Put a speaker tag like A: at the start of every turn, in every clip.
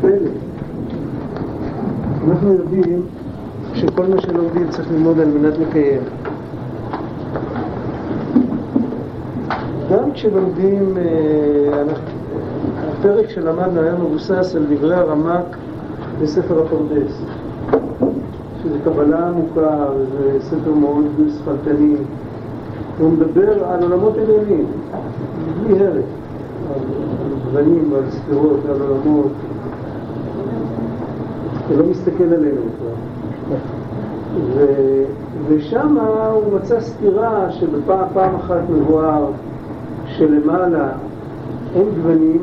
A: פלא. אנחנו יודעים שכל מה שלומדים צריך ללמוד על מנת לקיים. גם כשלומדים, אה, הפרק שלמדנו היה מבוסס על דברי הרמק בספר הפרדס, שזה קבלה עמוקה, וזה ספר מאוד שפלטני. הוא מדבר על עולמות עליונים, בלי הרף, גוונים ועל ספירות ועל עולמות. הוא לא מסתכל עלינו כבר. ושם הוא מצא סתירה שבפעם אחת מבואר שלמעלה אין גוונים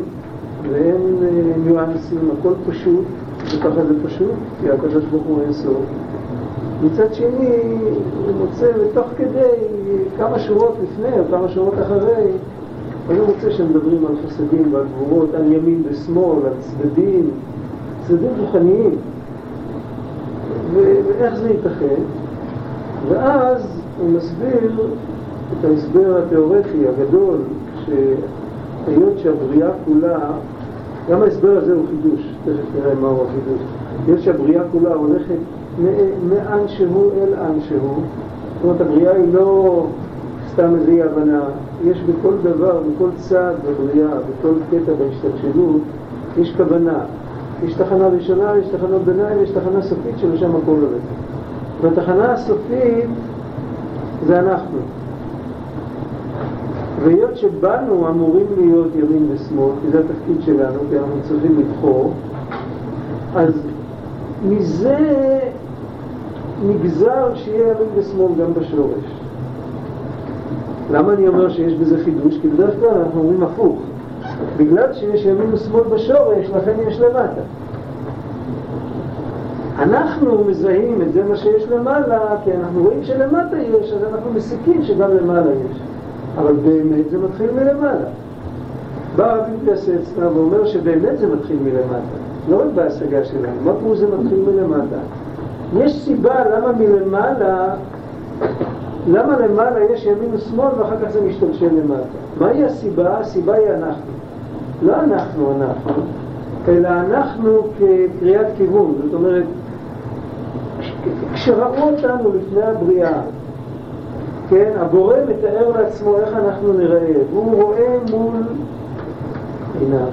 A: ואין אה, ניואנסים, הכל פשוט, וככה זה פשוט, כי הקדוש ברוך הוא אין סוף. מצד שני, הוא מוצא, ותוך כדי, כמה שורות לפני או כמה שורות אחרי, אני מוצא שמדברים על חסדים ועל גבורות, על ימין ושמאל, על צדדים, צדדים רוחניים. ואיך זה ייתכן? ואז הוא מסביר את ההסבר התיאורטי הגדול, שהיות שהבריאה כולה, גם ההסבר הזה הוא חידוש, תכף נראה מהו החידוש. היות שהבריאה כולה הולכת מאן שהוא אל אן שהוא, זאת אומרת הבריאה היא לא סתם איזו הבנה, יש בכל דבר, בכל צעד בבריאה, בכל קטע בהשתלשלות, יש כוונה. יש תחנה ראשונה, יש תחנות ביניים, יש תחנה סופית שלשם הכל הולך. והתחנה הסופית זה אנחנו. והיות שבנו אמורים להיות ימין ושמאל, כי זה התפקיד שלנו, כי אנחנו צריכים לבחור, אז מזה נגזר שיהיה ימין ושמאל גם בשורש. למה אני אומר שיש בזה חידוש? כי בדרך כלל אנחנו אומרים הפוך. בגלל שיש ימין ושמאל בשורש, לכן יש למטה. אנחנו מזהים את זה מה שיש למעלה, כי אנחנו רואים שלמטה יש, אז אנחנו מסיקים שגם למעלה יש. אבל באמת זה מתחיל מלמעלה. בא רבי פייסצנה ואומר שבאמת זה מתחיל מלמטה, לא רק בהשגה שלנו, מה פה זה מתחיל מלמטה? יש סיבה למה מלמעלה, למה למעלה יש ימין ושמאל ואחר כך זה משתלשל למטה. מהי הסיבה? הסיבה היא אנחנו. לא אנחנו אנחנו, אלא אנחנו כקריאת כיוון, זאת אומרת, כשראו אותנו לפני הבריאה, כן, הבורא מתאר לעצמו איך אנחנו נראה, והוא רואה מול עיניו,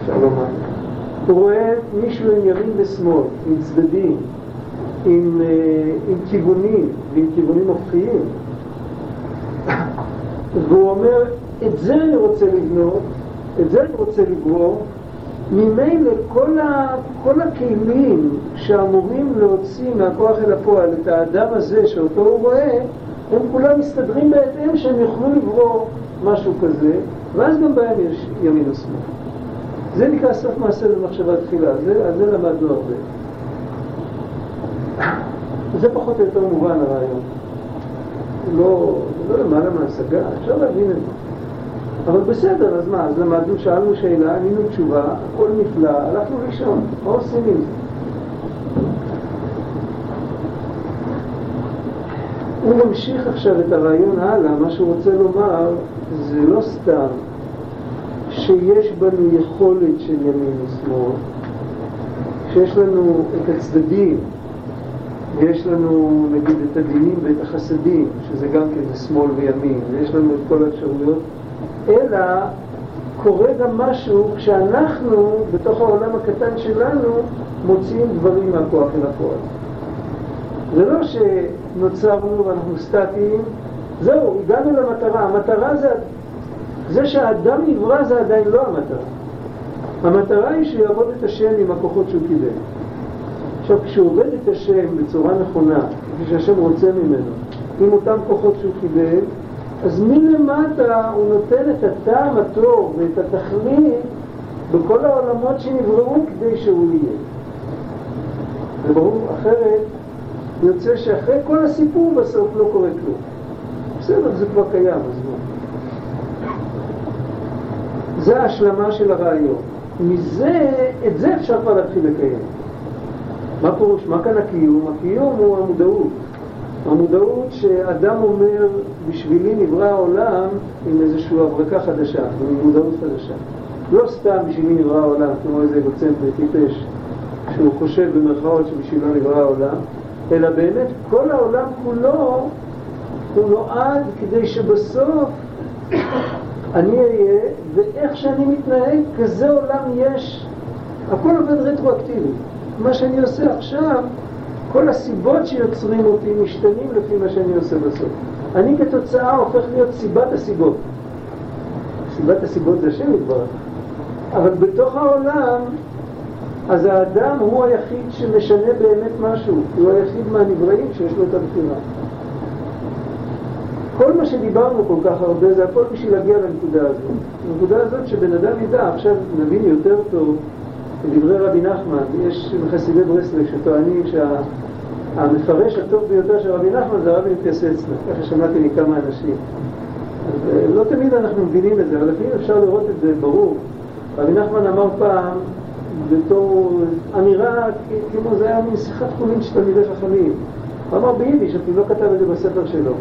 A: אפשר לומר, הוא רואה מישהו עם ימין ושמאל, עם צדדים, עם, אה, עם כיוונים ועם כיוונים הופכיים, והוא אומר, את זה אני רוצה לבנות, את זה אני רוצה לגרור, ממילא כל, ה, כל הכלים שאמורים להוציא מהכוח אל הפועל את האדם הזה שאותו הוא רואה, הם כולם מסתדרים בהתאם שהם יוכלו לברור משהו כזה, ואז גם בהם יש ימין ושמאל. זה נקרא סוף מעשה במחשבה תחילה, זה, על זה למדנו הרבה. זה פחות או יותר מובן הרעיון. לא, לא למעלה מהשגה, אפשר להבין את זה. אבל בסדר, אז מה, אז למדנו, שאלנו שאלה, ענינו תשובה, הכל נפלא, הלכנו לישון, מה עושים עם זה? הוא ממשיך עכשיו את הרעיון הלאה, מה שהוא רוצה לומר זה לא סתם שיש בנו יכולת של ימין ושמאל, שיש לנו את הצדדים, ויש לנו נגיד את הדינים ואת החסדים, שזה גם כן שמאל וימין, ויש לנו את כל האפשרויות אלא קורה גם משהו כשאנחנו, בתוך העולם הקטן שלנו, מוציאים דברים מהכוח אל הפועל. זה לא שנוצרנו ואנחנו סטטיים, זהו, הגענו למטרה. המטרה זה, זה שהאדם נברא זה עדיין לא המטרה. המטרה היא שיעבוד את השם עם הכוחות שהוא קיבל. עכשיו, כשהוא עובד את השם בצורה נכונה, כפי שהשם רוצה ממנו, עם אותם כוחות שהוא קיבל, אז מלמטה הוא נותן את הטעם הטוב ואת התכלית בכל העולמות שנבראו כדי שהוא יהיה. וברור, אחרת יוצא שאחרי כל הסיפור בסוף לא קורה כלום. בסדר, זה כבר קיים, אז מה? זה ההשלמה של הרעיון. מזה, את זה אפשר כבר להתחיל לקיים. מה פירוש? מה כאן הקיום? הקיום הוא המודעות. המודעות שאדם אומר, בשבילי נברא העולם עם איזושהי הברקה חדשה, עם מודעות חדשה. לא סתם בשביל מי נברא העולם, כמו איזה אגוצנטרי טיפש, שהוא חושב במרכאות שבשבילו נברא העולם, אלא באמת כל העולם כולו הוא נועד כדי שבסוף אני אהיה, ואיך שאני מתנהג, כזה עולם יש. הכל עובד רטרואקטיבי. מה שאני עושה עכשיו, כל הסיבות שיוצרים אותי משתנים לפי מה שאני עושה בסוף. אני כתוצאה הופך להיות סיבת הסיבות. סיבת הסיבות זה השם יתברך. אבל בתוך העולם, אז האדם הוא היחיד שמשנה באמת משהו. הוא היחיד מהנבראים שיש לו את הבחירה. כל מה שדיברנו כל כך הרבה זה הכל בשביל להגיע לנקודה הזאת. הנקודה הזאת שבן אדם ידע, עכשיו נבין יותר טוב לדברי רבי נחמן, יש חסידי ברסלב שטוענים שהמפרש הטוב ביותר של רבי נחמן זה רבי מתייסצנה, ככה שמעתי מכמה אנשים. אז אה, לא תמיד אנחנו מבינים את זה, אבל לפעמים אפשר לראות את זה ברור. רבי נחמן אמר פעם, בתור אמירה, כמו זה היה מין שיחת חולין של תלמידי חכמים. הוא אמר ביידיש, אפילו לא כתב את זה בספר שלו.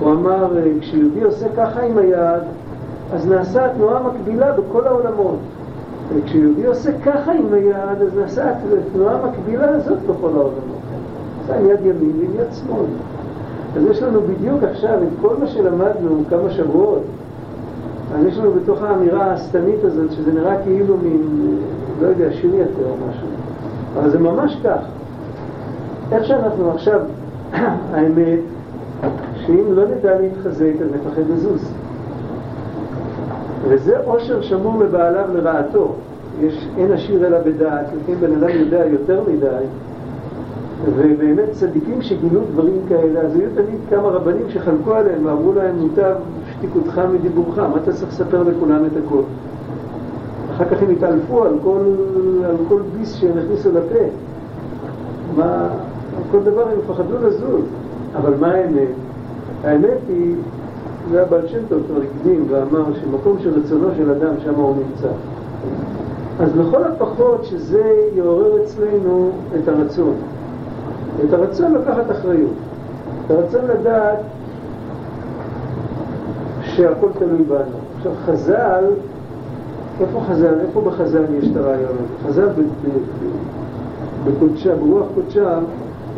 A: הוא אמר, אה, כשיהודי עושה ככה עם היד, אז נעשה תנועה מקבילה בכל העולמות. וכשיהודי עושה ככה עם היד, אז נעשה התנועה המקבילה הזאת בכל העולמות. עשה עם יד ימין ועם יד שמאל. אז יש לנו בדיוק עכשיו את כל מה שלמדנו כמה שבועות. אז יש לנו בתוך האמירה השטנית הזאת, שזה נראה כאילו מין, לא יודע, שיר יותר או משהו. אבל זה ממש כך. איך שאנחנו עכשיו, האמת, שאם לא נדע להתחזק, אז נפחד לזוז. וזה עושר שמור לבעליו לרעתו. יש, אין עשיר אלא בדעת, לפעמים בן אדם יודע יותר מדי, ובאמת צדיקים שגילו דברים כאלה, אז היו תמיד כמה רבנים שחלקו עליהם ואמרו להם, מוטב שתיקותך מדיבורך, מה אתה צריך לספר לכולם את הכל? אחר כך הם התעלפו על כל, על כל ביס שהם הכניסו לפה. מה, על כל דבר הם פחדו לזוז. אבל מה האמת? האמת היא, זה הבעל שם טוב כבר הקדים ואמר שמקום של רצונו של אדם, שם הוא נמצא. אז לכל הפחות שזה יעורר אצלנו את הרצון. את הרצון לקחת אחריות. את הרצון לדעת שהכל תלוי בנו. עכשיו חז"ל, איפה חז"ל? איפה בחז"ל יש את הרעיון הזה? חז"ל בקודשם, ברוח קודשם,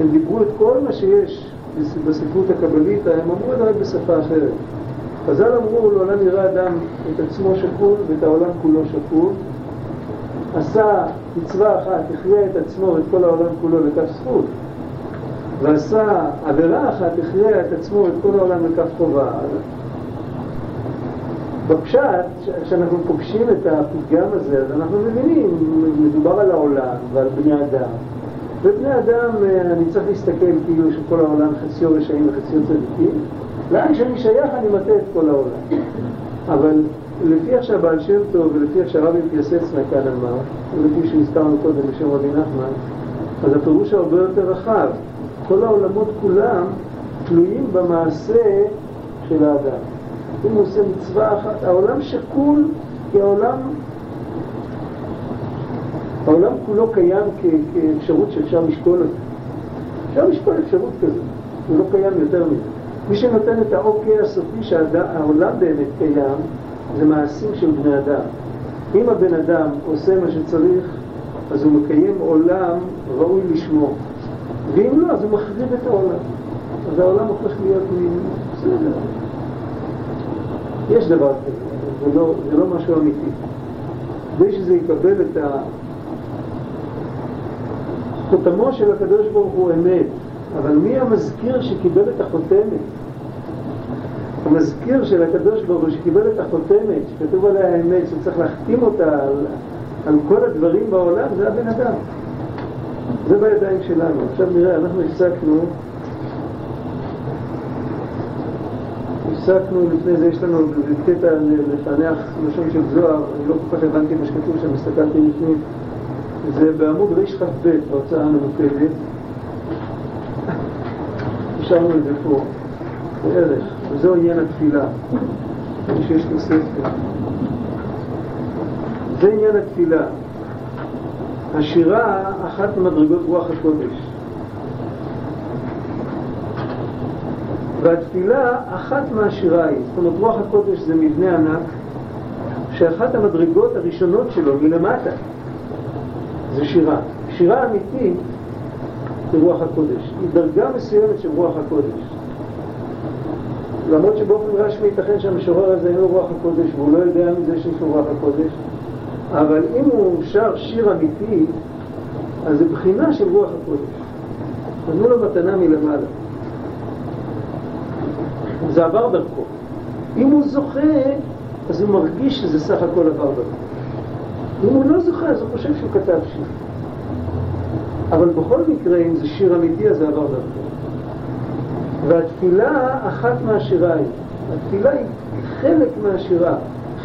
A: הם דיברו את כל מה שיש בספרות הקבלית, הם אמרו את זה רק בשפה אחרת. חז"ל אמרו, לעולם יראה אדם את עצמו שקול ואת העולם כולו שקול. עשה מצווה אחת, החיה את עצמו ואת כל העולם כולו לכף זכות. ועשה עבירה אחת, הכריע את עצמו ואת כל העולם לכף חובה. בפשט, כשאנחנו פוגשים את הפתגם הזה, אז אנחנו מבינים, מדובר על העולם ועל בני אדם. ובני אדם, אה, אני צריך להסתכל כאילו שכל העולם חציו רשעים וחציו צדיקים. לאן שאני שייך אני מטה את כל העולם. אבל לפי איך שהבעל שם טוב ולפי איך שהרבי פיאסצנה כאן אמר, ולפי שהזכרנו קודם בשם רבי נחמן, אז הפירוש הרבה יותר רחב. כל העולמות כולם תלויים במעשה של האדם. אם הוא עושה מצווה אחת, העולם שקול כי העולם, העולם כולו קיים כאפשרות שאפשר לשקול אותה. אפשר לשקול אפשרות כזאת, הוא לא קיים יותר מזה. מי שנותן את האוקיי הסופי שהעולם באמת קיים, זה מעשים של בני אדם. אם הבן אדם עושה מה שצריך, אז הוא מקיים עולם ראוי לשמו. ואם לא, אז הוא מחריב את העולם. אז העולם הופך להיות מין... בסדר. יש דבר כזה, זה לא, זה לא משהו אמיתי. כדי שזה יקבל את ה... חותמו של הקדוש ברוך הוא אמת, אבל מי המזכיר שקיבל את החותמת? המזכיר של הקדוש ברוך הוא שקיבל את החותמת, שכתוב עליה האמת, שצריך להחתים אותה על, על כל הדברים בעולם, זה הבן אדם. זה בידיים שלנו. עכשיו נראה, אנחנו הפסקנו, הפסקנו, לפני זה יש לנו קטע לפענח לשון של זוהר, אני לא כל כך הבנתי מה שכתוב שם, הסתכלתי לפני, זה בעמוד רכ"ב בהוצאה הממוקדת, השארנו את זה פה, בערך, וזהו עניין התפילה, מי שיש לו ספר. זה עניין התפילה. השירה אחת ממדרגות רוח הקודש. והתפילה אחת מהשירה היא. זאת אומרת, רוח הקודש זה מבנה ענק שאחת המדרגות הראשונות שלו מלמטה זה שירה. שירה אמיתית זה רוח הקודש. היא דרגה מסוימת של רוח הקודש. למרות שבאופן רשמי ייתכן שהמשורר הזה אין לו רוח הקודש והוא לא יודע מזה שיש לו רוח הקודש, אבל אם הוא שר שיר אמיתי, אז זה בחינה של רוח הקודש. נתנו לו מתנה מלמעלה. זה עבר דרכו. אם הוא זוכה, אז הוא מרגיש שזה סך הכל עבר דרכו. אם הוא לא זוכה, אז הוא חושב שהוא כתב שיר. אבל בכל מקרה, אם זה שיר אמיתי, אז זה עבר דרכו. והתפילה, אחת מהשירה היא. התפילה היא חלק מהשירה.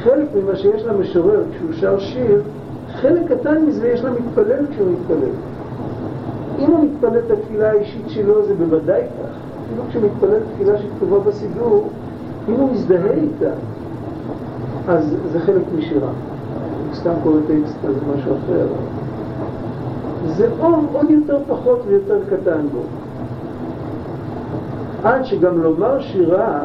A: חלק ממה שיש למשורר כשהוא שר שיר, חלק קטן מזה יש למתפלל כשהוא מתפלל. אם הוא מתפלל את התפילה האישית שלו, זה בוודאי כך. אפילו כשמתפלל תפילה שכתובה בסידור, אם הוא מזדהה איתה, אז זה חלק משירה. הוא סתם קורא טקסט, זה משהו אחר. זה עוד, עוד יותר פחות ויותר קטן בו. עד שגם לומר שירה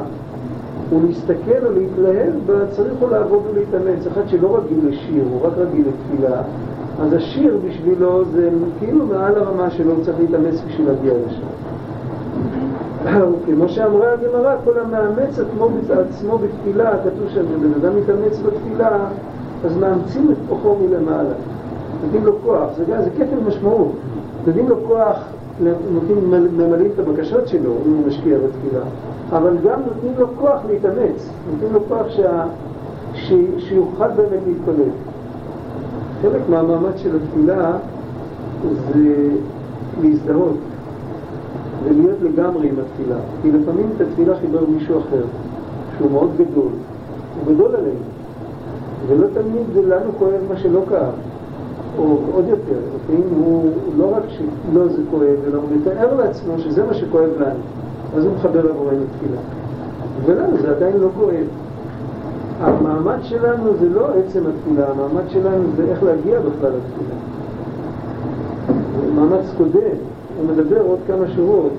A: ולהסתכל או להתלהב בה, צריך הוא לעבוד ולהתאמץ. אחד שלא רגיל לשיר, הוא רק רגיל לתפילה, אז השיר בשבילו זה כאילו מעל הרמה שלו, הוא צריך להתאמץ בשביל להגיע לשם. כמו שאמרה הגמרא, כל המאמץ עצמו, עצמו בתפילה, כתוב שם, בן אדם מתאמץ בתפילה, אז מאמצים את כוחו מלמעלה. נותנים לו כוח, זה, זה כפל משמעות. נותנים לו כוח, נותנים, ממלאים את הבקשות שלו, אם הוא משקיע בתפילה, אבל גם נותנים לו כוח להתאמץ, נותנים לו כוח שה, ש, שיוכל באמת להתפלל. חלק מהמאמץ של התפילה זה להזדהות ולהיות לגמרי עם התפילה. כי לפעמים את התפילה חיבר מישהו אחר, שהוא מאוד גדול, הוא גדול עלינו, ולא תמיד לנו כואב מה שלא כאב. או עוד יותר, לפעמים הוא לא רק שלא זה כואב, אלא הוא מתאר לעצמו שזה מה שכואב לנו, אז הוא מחבר עבורנו תפילה. ולנו זה עדיין לא כואב. המעמד שלנו זה לא עצם התפילה, המעמד שלנו זה איך להגיע בכלל לתפילה. מאמץ קודם, הוא מדבר עוד כמה שורות,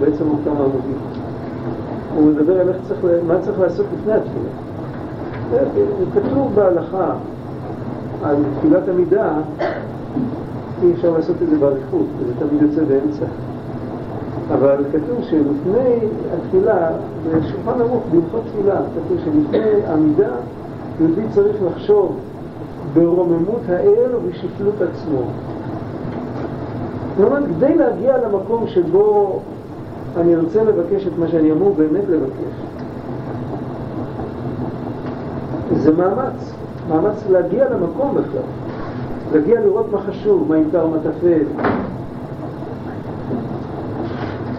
A: בעצם עוד כמה עמודים. הוא מדבר על צריך, מה צריך לעשות לפני התפילה. כתוב בהלכה על תפילת עמידה, אי אפשר לעשות את זה באריכות, זה תמיד יוצא באמצע. אבל כתוב שלפני התפילה, בשולחן ערוך, בהלכות תפילה, כתוב שלפני עמידה, יהודי צריך לחשוב ברוממות האל ובשפלות עצמו. אומרת, כדי להגיע למקום שבו אני רוצה לבקש את מה שאני אמור באמת לבקש, זה מאמץ. מאמץ להגיע למקום בכלל, להגיע לראות מה חשוב, מה עיקר, מה טפל.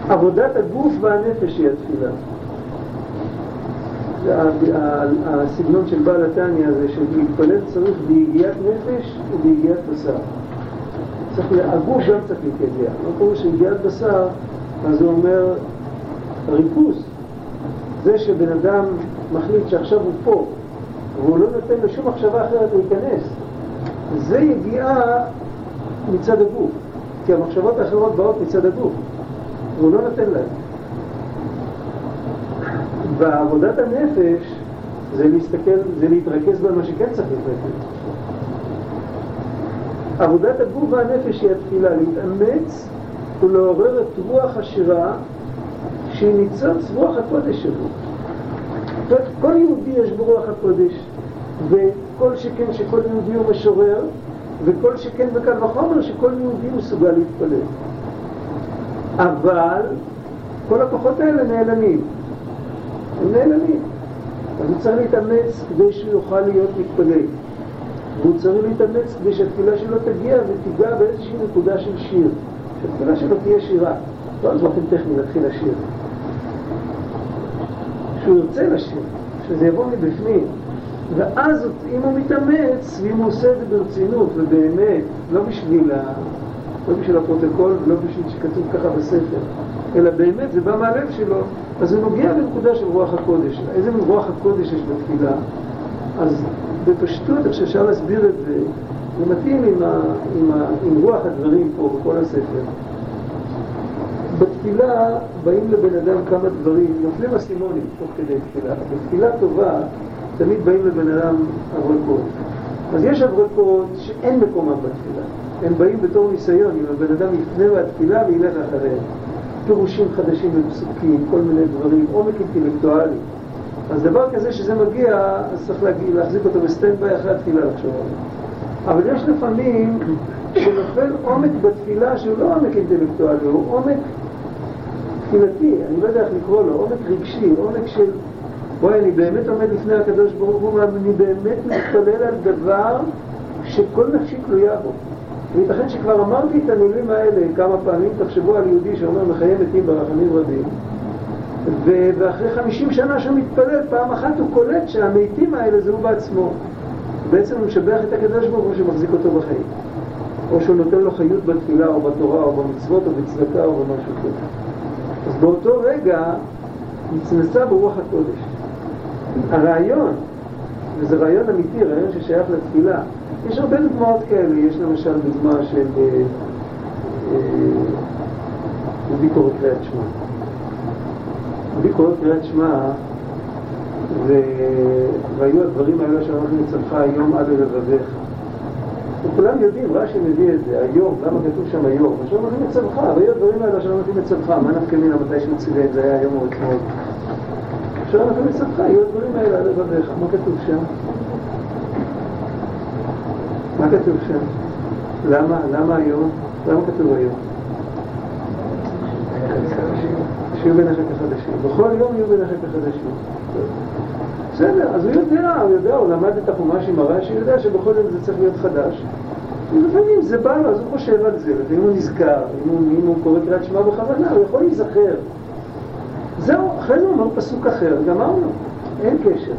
A: עבודת הגוף והנפש היא התפילה. הסגנון של בעל התניא זה שלהתפלל צריך ביגיעת נפש וביגיעת בשר. צריך, הגוף גם צריך להתייגע. לא קוראים שיגיעת בשר, אז זה אומר ריכוז. זה שבן אדם מחליט שעכשיו הוא פה, והוא לא נותן לשום מחשבה אחרת להיכנס. זה יגיעה מצד הגוף, כי המחשבות האחרות באות מצד הגוף, והוא לא נותן להן. בעבודת הנפש זה להסתכל, זה להתרכז במה שכן צריך להתרכז. עבודת הגוף והנפש היא התפילה, להתאמץ ולעורר את רוח השירה שהיא ניצוץ רוח הקודש שלו. כל יהודי יש בו רוח הקודש. וכל שכן שכל יהודי הוא משורר, וכל שכן וקל וחומר שכל יהודי מסוגל להתפלל. אבל כל הכוחות האלה נעלמים. הם נעלמים. אז הוא צריך להתאמץ כדי שהוא יוכל להיות מתפלל. והוא צריך להתאמץ כדי שהתפילה שלו תגיע ותיגע באיזושהי נקודה של שיר. שהתפילה שלו תהיה שירה. לא אז באופן טכני להתחיל לשיר. שהוא ירצה לשיר, שזה יבוא מבפנים. ואז אם הוא מתאמץ, ואם הוא עושה את זה ברצינות ובאמת, לא בשביל, ה... לא בשביל הפרוטוקול ולא בשביל שכתוב ככה בספר, אלא באמת זה בא מהלב שלו, אז זה נוגע בנקודה של רוח הקודש. איזה רוח הקודש יש בתפילה? אז בפשטות, איך שאפשר להסביר את זה, זה מתאים עם, ה... עם, ה... עם רוח הדברים פה בכל הספר. בתפילה באים לבן אדם כמה דברים, נופלים אסימונים תוך כדי תפילה. בתפילה טובה תמיד באים לבן אדם הברקות. אז יש הברקות שאין מקומם בתפילה. הם באים בתור ניסיון, אם הבן אדם יפנה בתפילה וילך אחריהם. פירושים חדשים בפסוקים, כל מיני דברים, עומק אינטלקטואלי. אז דבר כזה שזה מגיע, אז צריך להגיד, להחזיק אותו בסטנדביי אחרי התפילה לחשוב עליו. אבל יש לפעמים שנופל עומק בתפילה שהוא לא עומק אינטלקטואלי, הוא עומק תפילתי, אני לא יודע איך לקרוא לו, עומק רגשי, עומק של וואי, אני באמת עומד לפני הקדוש ברוך הוא, ואני באמת מתפלל על דבר שכל נפשי תלויה בו. וייתכן שכבר אמרתי את המילים האלה כמה פעמים, תחשבו על יהודי שאומר מחיי מתים ברחמים רבים, ואחרי חמישים שנה שהוא מתפלל, פעם אחת הוא קולט שהמתים האלה זה הוא בעצמו. בעצם הוא משבח את הקדוש ברוך הוא שמחזיק אותו בחיים. או שהוא נותן לו חיות בתפילה, או בתורה, או במצוות, או בצדקה, או במשהו כזה. אז באותו רגע נצנסה ברוח הקודש. הרעיון, וזה רעיון אמיתי, רעיון ששייך לתפילה, יש הרבה דוגמאות כאלה, יש למשל דוגמה של רבי קורא קריאת שמע. רבי קורא קריאת שמע, והיו הדברים האלה שאנחנו נצלך היום עד ללבביך. וכולם יודעים, רש"י מביא את זה, היום, למה כתוב שם היום? עכשיו אנחנו מצלך, והיו הדברים האלה שאנחנו מצלך, מה נפקא מינה מתי שהוא ציווה זה היה היום או אתמול. עכשיו אנחנו מצלך, יהיו הדברים האלה על לבביך, מה כתוב שם? מה כתוב שם? למה? למה היום? למה כתוב היום? שיהיו החטא החדשים. בכל יום יהיו החטא החדשים. בסדר, אז הוא יודע, הוא יודע, הוא למד את החומש עם הרש"י, הוא יודע שבכל יום זה צריך להיות חדש. ולפעמים זה בא לו, אז הוא חושב על זה, לפעמים הוא נזכר, אם הוא, אם הוא קורא קריאת שמע בכוונה, הוא יכול להיזכר. זהו, אחרי זה הוא אומר פסוק אחר, גמרנו, אין קשר.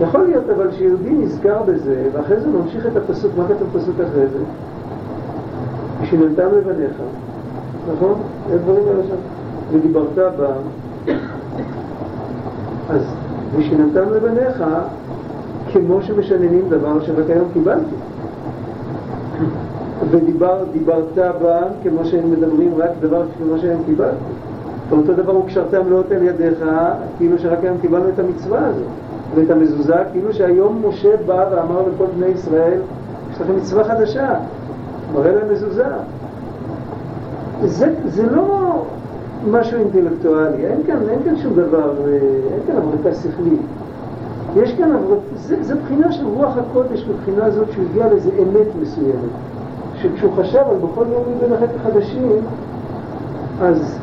A: יכול להיות אבל שיהודי נזכר בזה, ואחרי זה ממשיך את הפסוק, מה כתוב פסוק אחרי זה? ושיננתם לבניך, נכון? אין דברים האלה שם. ודיברת בה, אז ושיננתם לבניך כמו שמשננים דבר שרק היום קיבלתי. ודיברת בה כמו שהם מדברים רק דבר כמו שהיום קיבלתי. ואותו דבר הוא קשרתם לאות על ידיך, כאילו שרק היום קיבלנו את המצווה הזאת. ואת המזוזה, כאילו שהיום משה בא ואמר לכל בני ישראל, יש לכם מצווה חדשה, מראה להם מזוזה. זה, זה לא משהו אינטלקטואלי, אין כאן, אין כאן שום דבר, אין כאן עבודתה שכלית. יש כאן עבוד... זה, בחינה של רוח הקודש, מבחינה זאת שהוא הגיע לאיזה אמת מסוימת. שכשהוא חשב על בכל יום מבין החטא החדשים, אז,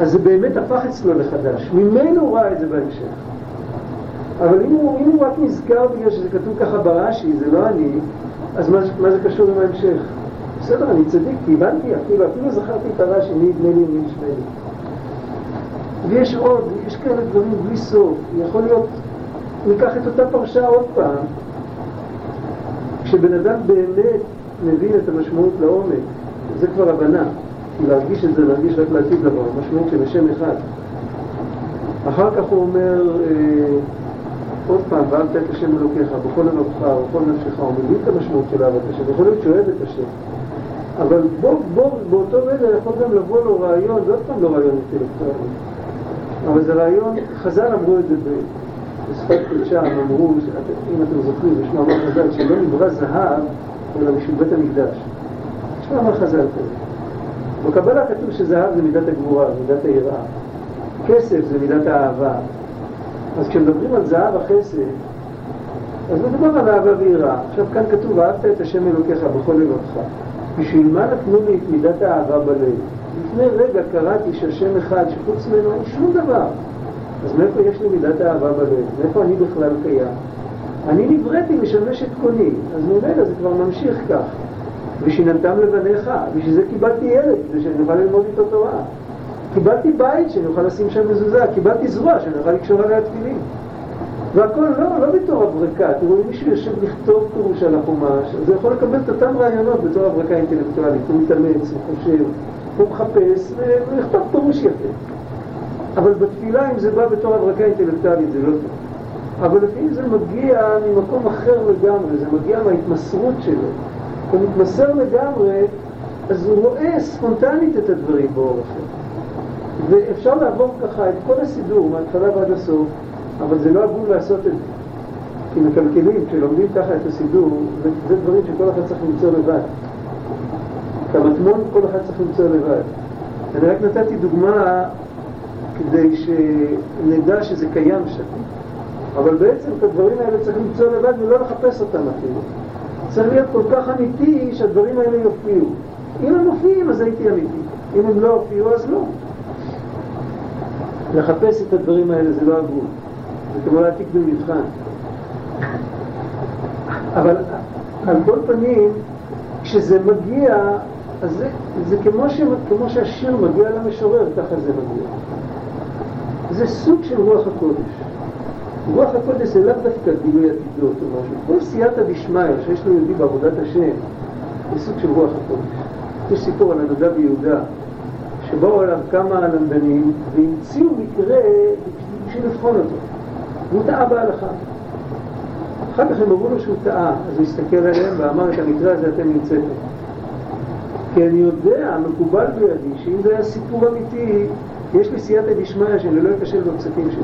A: אז זה באמת הפך אצלו לחדש. ממנו הוא ראה את זה בהמשך. אבל אם הוא, אם הוא רק נזכר בגלל שזה כתוב ככה ברש"י, זה לא אני, אז מה, מה זה קשור עם ההמשך? בסדר, אני צדיק, כי הבנתי, אפילו, אפילו זכרתי את הרש"י, מי יבנה לי ומי ישמע לי. ויש עוד, יש כאלה דברים בלי סוף. יכול להיות, ניקח את אותה פרשה עוד פעם, כשבן אדם באמת מבין את המשמעות לעומק, זה כבר הבנה, להרגיש את זה, להרגיש רק לעתיד לבוא, המשמעות של השם אחד. אחר כך הוא אומר, אה, עוד פעם, ואהבת את השם אלוקיך בכל לבבך ובכל נפשך, הוא מבין את המשמעות של אהבת השם, יכול להיות שהוא אוהב את השם. אבל בוא, בוא, באותו רגע יכול גם לבוא לו רעיון, זה עוד פעם לא רעיון אינטלקטואלי, אבל זה רעיון, חז"ל אמרו את זה בשפת קודשם, אמרו, אם אתם זוכרים, יש מאמר חז"ל שלא נברא זהב, אלא בשביל בית המקדש. יש מאמר חז"ל כזה. בקבלה כתוב שזהב זה מידת הגבורה, מידת היראה. כסף זה מידת האהבה. אז כשמדברים על זהב החסד, אז מדובר על אהבה ויראה. עכשיו כאן כתוב, אהבת את השם אלוקיך בכל לבבך. בשביל מה נתנו לי את מידת האהבה בלב? לפני רגע קראתי שהשם אחד, שחוץ ממנו אין שום דבר. אז מאיפה יש לי מידת האהבה בלב? מאיפה אני בכלל קיים? אני נבראתי לשמש את קוני, אז ממילא זה כבר ממשיך כך. ושיננתם לבניך, בשביל זה קיבלתי ילד, כדי שאני אוכל ללמוד איתו תורה. קיבלתי בית שאני אוכל לשים שם מזוזה, קיבלתי זרוע שאני אוכל לקשור עליה תפילין. והכל לא, לא בתור הברקה, תראו, אם מישהו יושב לכתוב פירוש על החומש, אז הוא יכול לקבל את אותם רעיונות בתור הברקה אינטלקטואלית, הוא מתאמץ, הוא חושב, הוא מחפש, והוא יכתוב פירוש יפה. אבל בתפילה, אם זה בא בתור הברקה אינטלקטואלית, זה לא טוב. אבל לפעמים זה מגיע ממקום אחר לגמרי, זה מגיע מההתמסרות שלו. הוא מתמסר לגמרי, אז הוא רואה ספונטנית את הדברים באור אחר. ואפשר לעבור ככה את כל הסידור, מההתחלה ועד הסוף, אבל זה לא הגון לעשות את זה. כי מקלקלים, כשלומדים ככה את הסידור, זה דברים שכל אחד צריך למצוא לבד. את המטמון כל אחד צריך למצוא לבד. אני רק נתתי דוגמה כדי שנדע שזה קיים שם. אבל בעצם את הדברים האלה צריך למצוא לבד ולא לחפש אותם אפילו. צריך להיות כל כך אמיתי שהדברים האלה יופיעו. אם הם מופיעים אז הייתי אמיתי, אם הם לא הופיעו אז לא. לחפש את הדברים האלה זה לא הגבול, זה כמו להעתיק במבחן. אבל על כל פנים, כשזה מגיע, אז זה, זה כמו, ש, כמו שהשיר מגיע למשורר, ככה זה מגיע. זה סוג של רוח הקודש. רוח הקודש זה לאו דווקא גילוי עתידות או משהו. כל סייעתא דשמיא שיש ליהודי בעבודת השם, זה סוג של רוח הקודש. יש סיפור על הנודע ביהודה, שבאו אליו כמה למדנים והמציאו מקרה בשביל לבחון אותו. והוא טעה בהלכה. אחר כך הם אמרו לו שהוא טעה, אז הוא הסתכל עליהם ואמר את המקרה הזה אתם נמצאתם. כי אני יודע, מקובל בידי, שאם זה היה סיפור אמיתי, יש לי סייעתא דשמיא שאני לא אכשל בפסקים שלי.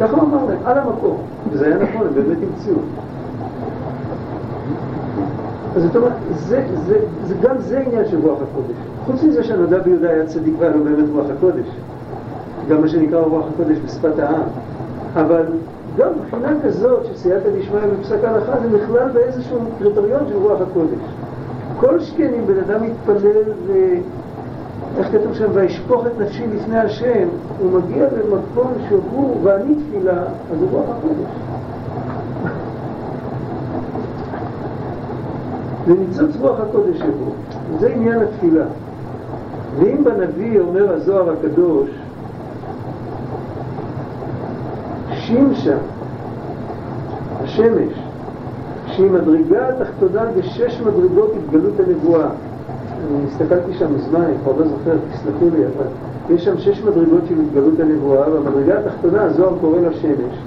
A: ככה הוא אמר להם, על המקום. וזה היה נכון, הם באמת המציאו. אז זאת אומרת, זה, זה, זה, גם זה עניין של רוח הקודש. חוץ מזה שהנודע ביהודה היה צדיק והיה לו באמת רוח הקודש. גם מה שנקרא רוח הקודש בשפת העם. אבל גם מבחינה כזאת שסייעתא דשמיא בפסק ההלכה זה נכלל באיזשהו קריטריון של רוח הקודש. כל שכן אם בן אדם מתפלל ו... איך כתוב שם, וישפוך את נפשי לפני השם, הוא מגיע למקום שהוא ואני תפילה, אז הוא רוח הקודש. וניצוץ רוח הקודש שבו, זה עניין התפילה. ואם בנביא אומר הזוהר הקדוש, שימשה, השמש, שהיא מדרגה התחתונה בשש מדרגות התגלות הנבואה. אני הסתכלתי שם מזמן, אני כבר לא זוכר, תסלחו לי, אבל יש שם שש מדרגות של התגלות הנבואה, והמדרגה התחתונה, הזוהר קורא לה שמש.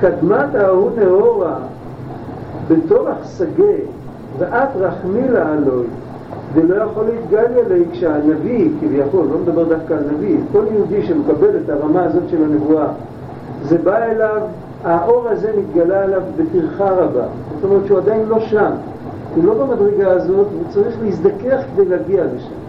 A: קדמת ההוא נאורה בתורך שגה ואת רחמי לה אלוהי ולא יכול להתגליה לי כשהנביא, כביכול, לא מדבר דווקא על נביא, כל יהודי שמקבל את הרמה הזאת של הנבואה, זה בא אליו, האור הזה מתגלה עליו בטרחה רבה. זאת אומרת שהוא עדיין לא שם, הוא לא במדרגה הזאת, הוא צריך להזדכך כדי להגיע לשם.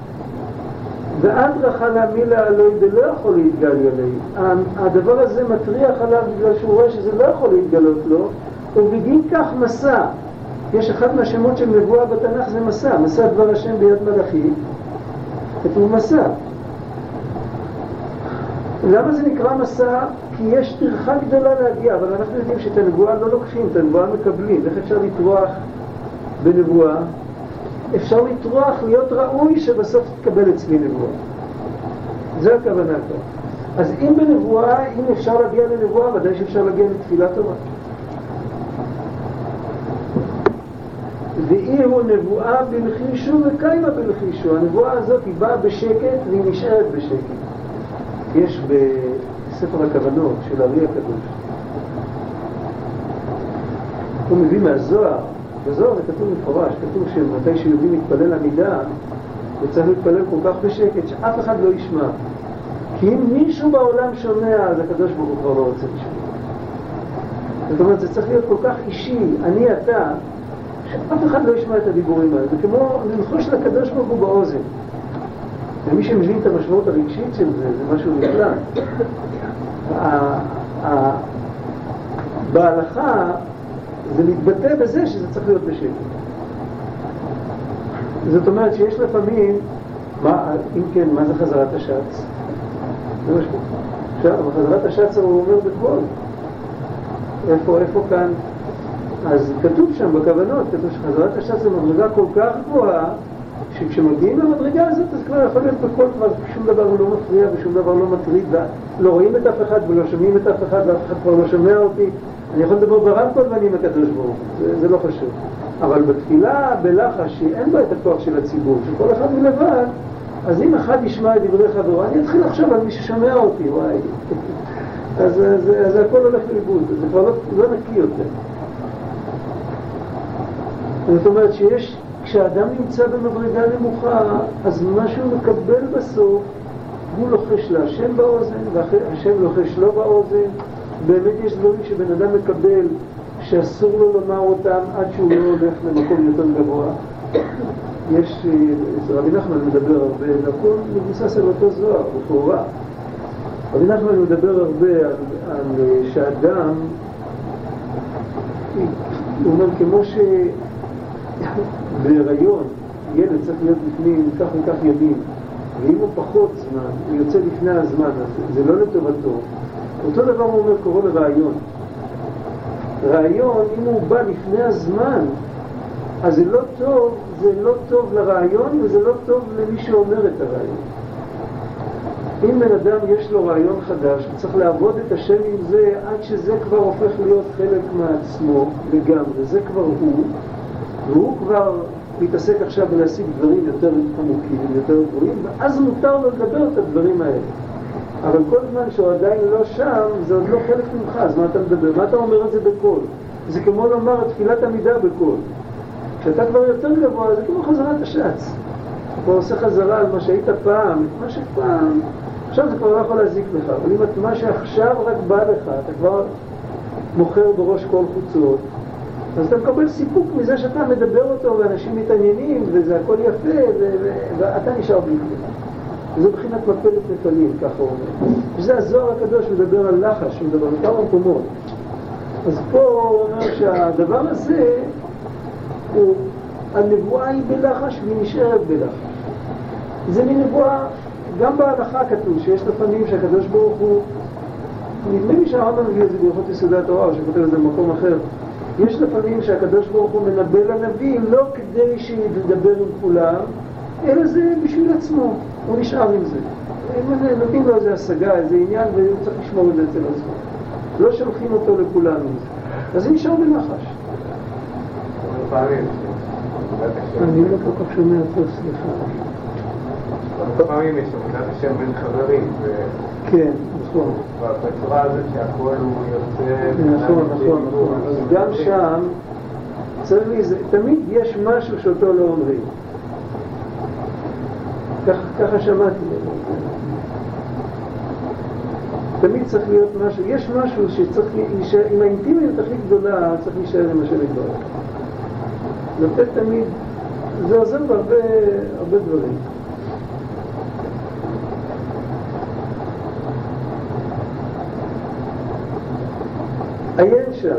A: ואדרכה להמילה אלוהי ולא יכול להתגליה לי. הדבר הזה מטריח עליו בגלל שהוא רואה שזה לא יכול להתגלות לו, ובגין כך מסע. יש אחד מהשמות של נבואה בתנ"ך זה מסע, מסע דבר השם ביד מלאכי, כתוב מסע. למה זה נקרא מסע? כי יש טרחה גדולה להגיע, אבל אנחנו יודעים שאת הנבואה לא לוקחים, את הנבואה מקבלים. איך אפשר לטרוח בנבואה? אפשר לטרוח, להיות ראוי שבסוף תקבל אצלי נבואה. זו הכוונה כאן. אז אם בנבואה, אם אפשר להגיע לנבואה, ודאי שאפשר להגיע לתפילה טובה. ואי הוא נבואה בלחישו וקיימה בלחישו. הנבואה הזאת היא באה בשקט והיא נשארת בשקט. יש בספר הכוונות של ארי הקדוש, הוא מביא מהזוהר, בזוהר זה כתוב מפורש, כתוב שמתי שיהודי מתפלל עמידה, הוא צריך להתפלל כל כך בשקט שאף אחד לא ישמע. כי אם מישהו בעולם שומע, אז הקדוש ברוך הוא כבר לא רוצה לשמוע. זאת אומרת, זה צריך להיות כל כך אישי, אני אתה, שאף אחד לא ישמע את הדיבורים האלה. זה כמו ללחוש לקדוש ברוך הוא באוזן. ומי שמבין את המשמעות הרגשית של זה, זה משהו נפלא. בהלכה זה מתבטא בזה שזה צריך להיות בשקט. זאת אומרת שיש לפעמים, מה, אם כן, מה זה חזרת השץ? עכשיו, בחזרת השץ הוא אומר בקול. איפה, איפה כאן? אז כתוב שם בכוונות, כתוב שחזרת השץ זה מדרגה כל כך גבוהה שכשמגיעים למדרגה הזאת אז כבר יכול להיות בכל כבר שום דבר לא מפריע ושום דבר לא מטריד ולא רואים את אף אחד ולא שומעים את אף אחד ואף אחד כבר לא שומע אותי. אני יכול לדבר ברמקול ואני עם הקדוש ברוך זה, זה לא חשוב. אבל בתפילה בלחש שאין בה את הכוח של הציבור שכל אחד מלבד אז אם אחד ישמע את דברי חברו אני אתחיל לחשוב על מי ששומע אותי וואי. אז, אז, אז הכל הולך לאיבוד זה כבר לא, לא נקי יותר. זאת אומרת שיש כשאדם נמצא במדרגה נמוכה, אז מה שהוא מקבל בסוף, הוא לוחש להשם באוזן, והשם לוחש לו באוזן, באמת יש דברים שבן אדם מקבל שאסור לו לומר אותם עד שהוא לא הולך למקום יותר גבוה. יש, אה, רבי נחמן מדבר הרבה, הכל מבוסס על אותו זוהר, לכאורה. רבי נחמן מדבר הרבה על, על אה, שאדם, הוא אומר כמו שבהיריון ילד צריך להיות בפנים כך וכך ימים, ואם הוא פחות זמן, הוא יוצא לפני הזמן, אז זה לא לטובתו. אותו דבר הוא אומר קורא לרעיון. רעיון, אם הוא בא לפני הזמן, אז זה לא טוב, זה לא טוב לרעיון וזה לא טוב למי שאומר את הרעיון. אם בן אדם יש לו רעיון חדש, הוא צריך לעבוד את השם עם זה עד שזה כבר הופך להיות חלק מעצמו לגמרי, זה כבר הוא, והוא כבר מתעסק עכשיו בלהשיג דברים יותר עמוקים, יותר גבוהים, ואז מותר לו לדבר את הדברים האלה. אבל כל זמן שהוא עדיין לא שם, זה עוד לא חלק ממך, אז מה אתה מדבר? מה אתה אומר את זה בקול? זה כמו לומר תפילת עמידה בקול. כשאתה כבר יותר גבוה, זה כמו חזרת השץ. אתה עושה חזרה על מה שהיית פעם, מה שפעם, עכשיו זה כבר לא יכול להזיק לך, אבל אם את מה שעכשיו רק בא לך, אתה כבר מוכר בראש כל חוצות, אז אתה מקבל סיפוק מזה שאתה מדבר אותו ואנשים מתעניינים וזה הכל יפה ואתה נשאר בלי כלום. זה מבחינת מפלת נפלים, ככה הוא אומר. וזה הזוהר הקדוש מדבר על לחש, הוא מדבר על כמה מקומות. אז פה הוא אומר שהדבר הזה, הוא, הנבואה היא בלחש והיא נשארת בלחש. זה מנבואה, גם בהלכה כתוב שיש לפעמים שהקדוש ברוך הוא, נדמה לי שהרמב"ם מביא את זה בהלכות יסודי התורה, שכותב את זה במקום אחר. יש לפעמים שהקדוש ברוך הוא מנבא לנביא לא כדי שידבר עם כולם, אלא זה בשביל עצמו, הוא נשאר עם זה. נותנים לו איזה השגה, איזה עניין, והוא צריך לשמור את זה אצל עצמו. לא שולחים אותו לכולם עם זה. אז זה נשאר בנחש. אני לא כל כך שומע טוב, סליחה.
B: הרבה פעמים יש עבודת השם בין חברים.
A: כן, נכון.
B: בצורה הזאת שהכל הוא יוצא...
A: נכון, נכון, נכון. אז גם שם צריך לי, תמיד יש משהו שאותו לא אומרים. ככה שמעתי. תמיד צריך להיות משהו, יש משהו שצריך להישאר, עם האינטימיות הכי גדולה צריך להישאר עם השם יתברך. לתת תמיד, זה עוזר בהרבה דברים. עיין שם.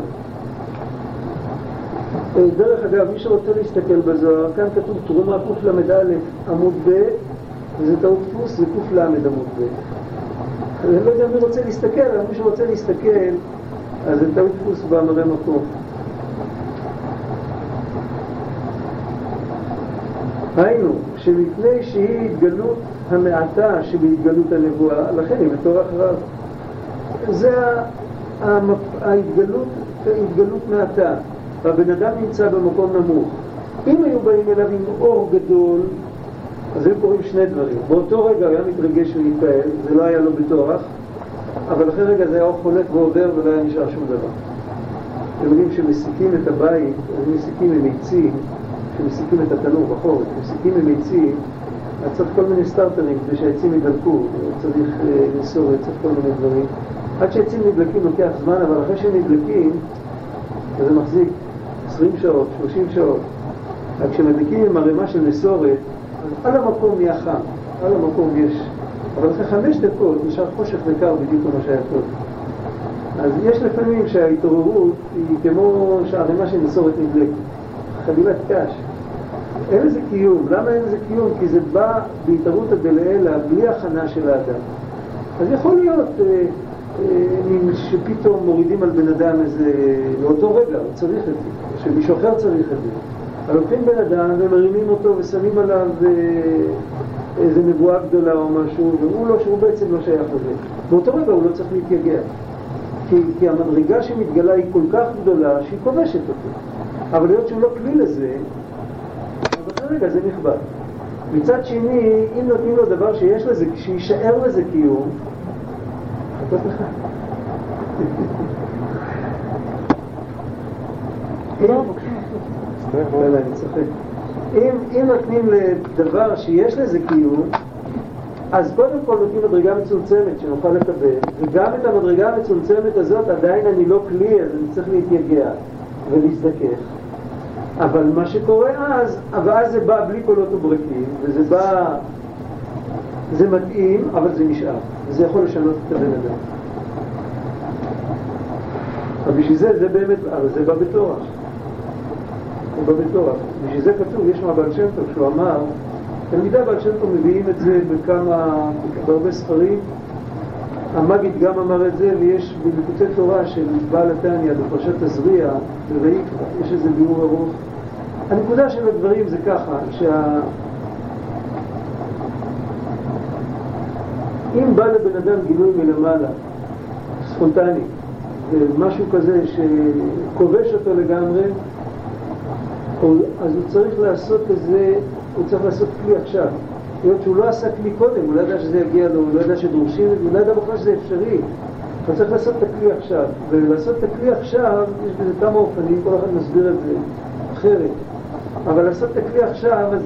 A: אה, דרך אגב, מי שרוצה להסתכל בזוהר, כאן כתוב תרומה קל"א עמוד ב', וזה טעות דפוס, זה קל' עמוד ב'. אני לא יודע מי רוצה להסתכל, אבל מי שרוצה להסתכל, אז זה טעות דפוס במראה מקום. היינו, שמפני שהיא התגלות המעטה שבהתגלות הנבואה, לכן היא בתור אחריו. זה ההתגלות, ההתגלות מעטה, והבן אדם נמצא במקום נמוך. אם היו באים אליו עם אור גדול, אז היו קוראים שני דברים. באותו רגע הוא היה מתרגש ולהתפעל, זה לא היה לו בטורח, אבל אחרי רגע זה היה אור חולק ועובר ולא היה נשאר שום דבר. אתם יודעים שמסיקים את הבית, מסיקים עם עצים, שמסיקים את התנור בחורף, מסיקים עם עצים, אז צריך כל מיני סטארטרים כדי שהעצים ידלקו, צריך לסור, צריך כל מיני דברים. עד שעצים נדלקים לוקח זמן, אבל אחרי שהם נדלקים, זה מחזיק 20 שעות, 30 שעות. רק כשמדליקים עם ערימה של נסורת, על המקום נהיה חם, על המקום יש. אבל אחרי חמש דקות נשאר חושך וקר בדיוק כמו שהיה טוב. אז יש לפעמים שההתעוררות היא כמו שערימה של נסורת נדלקת, חבילת קש. אין לזה קיום. למה אין לזה קיום? כי זה בא בהתערותא דלעילא, בלי הכנה של האדם. אז יכול להיות... אה, שפתאום מורידים על בן אדם איזה, לאותו רגע, הוא צריך את זה, שמישהו אחר צריך את זה. אבל לוקחים בן אדם ומרימים אותו ושמים עליו אה, איזה נבואה גדולה או משהו, והוא לא, שהוא בעצם לא שייך לזה. באותו רגע הוא לא צריך להתייגע. כי, כי המדרגה שמתגלה היא כל כך גדולה שהיא כובשת אותו. אבל היות שהוא לא כלי לזה, רגע זה נכבד. מצד שני, אם נותנים לו דבר שיש לזה, שיישאר לזה קיום, אם נותנים לדבר שיש לזה קיום, אז קודם כל נותנים מדרגה מצומצמת שנוכל לקבל, וגם את המדרגה המצומצמת הזאת עדיין אני לא כלי, אז אני צריך להתייגע ולהזדכך. אבל מה שקורה אז, ואז זה בא בלי קולות וברקים, וזה בא, זה מתאים, אבל זה נשאר, וזה יכול לשנות את הבן אדם. אבל בשביל זה, זה באמת, אבל זה בא בתורה. זה בא בתורה. בשביל זה כתוב, יש מהבעל שם טוב שהוא אמר, תלמידי הבעל שם טוב מביאים את זה בכמה, בהרבה ספרים. המגיד גם אמר את זה, ויש בליקוטי תורה של בעל התניא בפרשת תזריע, ויקרא, יש איזה ביאור ארוך. הנקודה של הדברים זה ככה, שה... אם בא לבן אדם גילוי מלמעלה, ספונטני, משהו כזה שכובש אותו לגמרי, אז הוא צריך לעשות איזה, הוא צריך לעשות כלי עכשיו. היות שהוא לא עשה כלי קודם, הוא לא ידע שזה יגיע לו, הוא לא ידע שדורשים, הוא לא ידע בכלל שזה אפשרי. הוא צריך לעשות את הכלי עכשיו. ולעשות את הכלי עכשיו, יש בזה כמה אופנים, כל אחד מסביר את זה אחרת. אבל לעשות את הכלי עכשיו, אז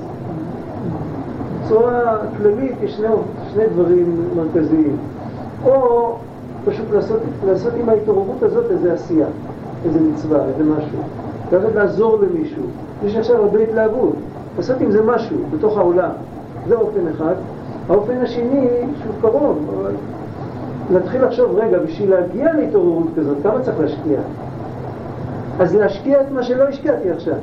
A: בצורה כללית יש שני, שני דברים מרכזיים. או פשוט לעשות, לעשות עם ההתעוררות הזאת איזה עשייה, איזה מצווה, איזה משהו. ללכת לעזור למישהו. יש עכשיו הרבה התלהבות. לעשות עם זה משהו בתוך העולם. זה אופן אחד. האופן השני, שהוא קרוב, אבל להתחיל לחשוב, רגע, בשביל להגיע להתעוררות כזאת, כמה צריך להשקיע? אז להשקיע את מה שלא השקעתי עכשיו.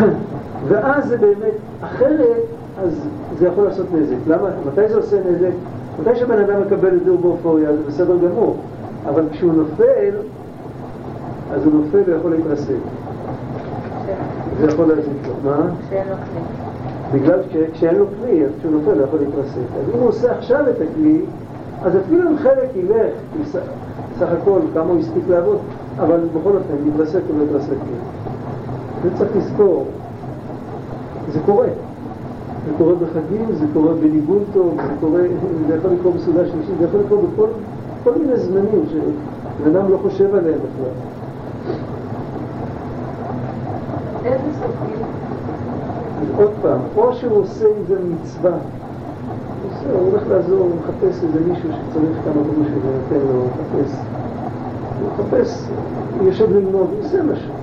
A: ואז זה באמת, אחרת, אז זה יכול לעשות נזק. למה? מתי זה עושה נזק? מתי שבן אדם מקבל את זה באופוריה, זה בסדר גמור. אבל כשהוא נופל, אז הוא נופל ויכול להתרסק. זה יכול להזיק לו. מה?
C: כשאין לו כלי.
A: בגלל שכשאין לו כלי, אז כשהוא נופל הוא יכול להתרסק. אז אם הוא עושה עכשיו את הכלי, אז אפילו אם חלק ילך, סך הכל כמה הוא הספיק לעבוד, אבל בכל אופן, יתרסק או לא יתרסק. זה צריך לזכור. זה קורה. זה קורה בחגים, זה קורה בניגון טוב, זה קורה, זה יכול לקרות בסעודה שלישית, זה יכול לקרות בכל כל מיני זמנים שבן אדם לא חושב עליהם בכלל. עוד פעם, או שהוא עושה עם זה מצווה, הוא הולך לעזור, הוא מחפש איזה מישהו שצריך כמה גרושים ונותן לו, הוא מחפש, הוא מחפש, הוא יושב ללמוד, הוא עושה משהו.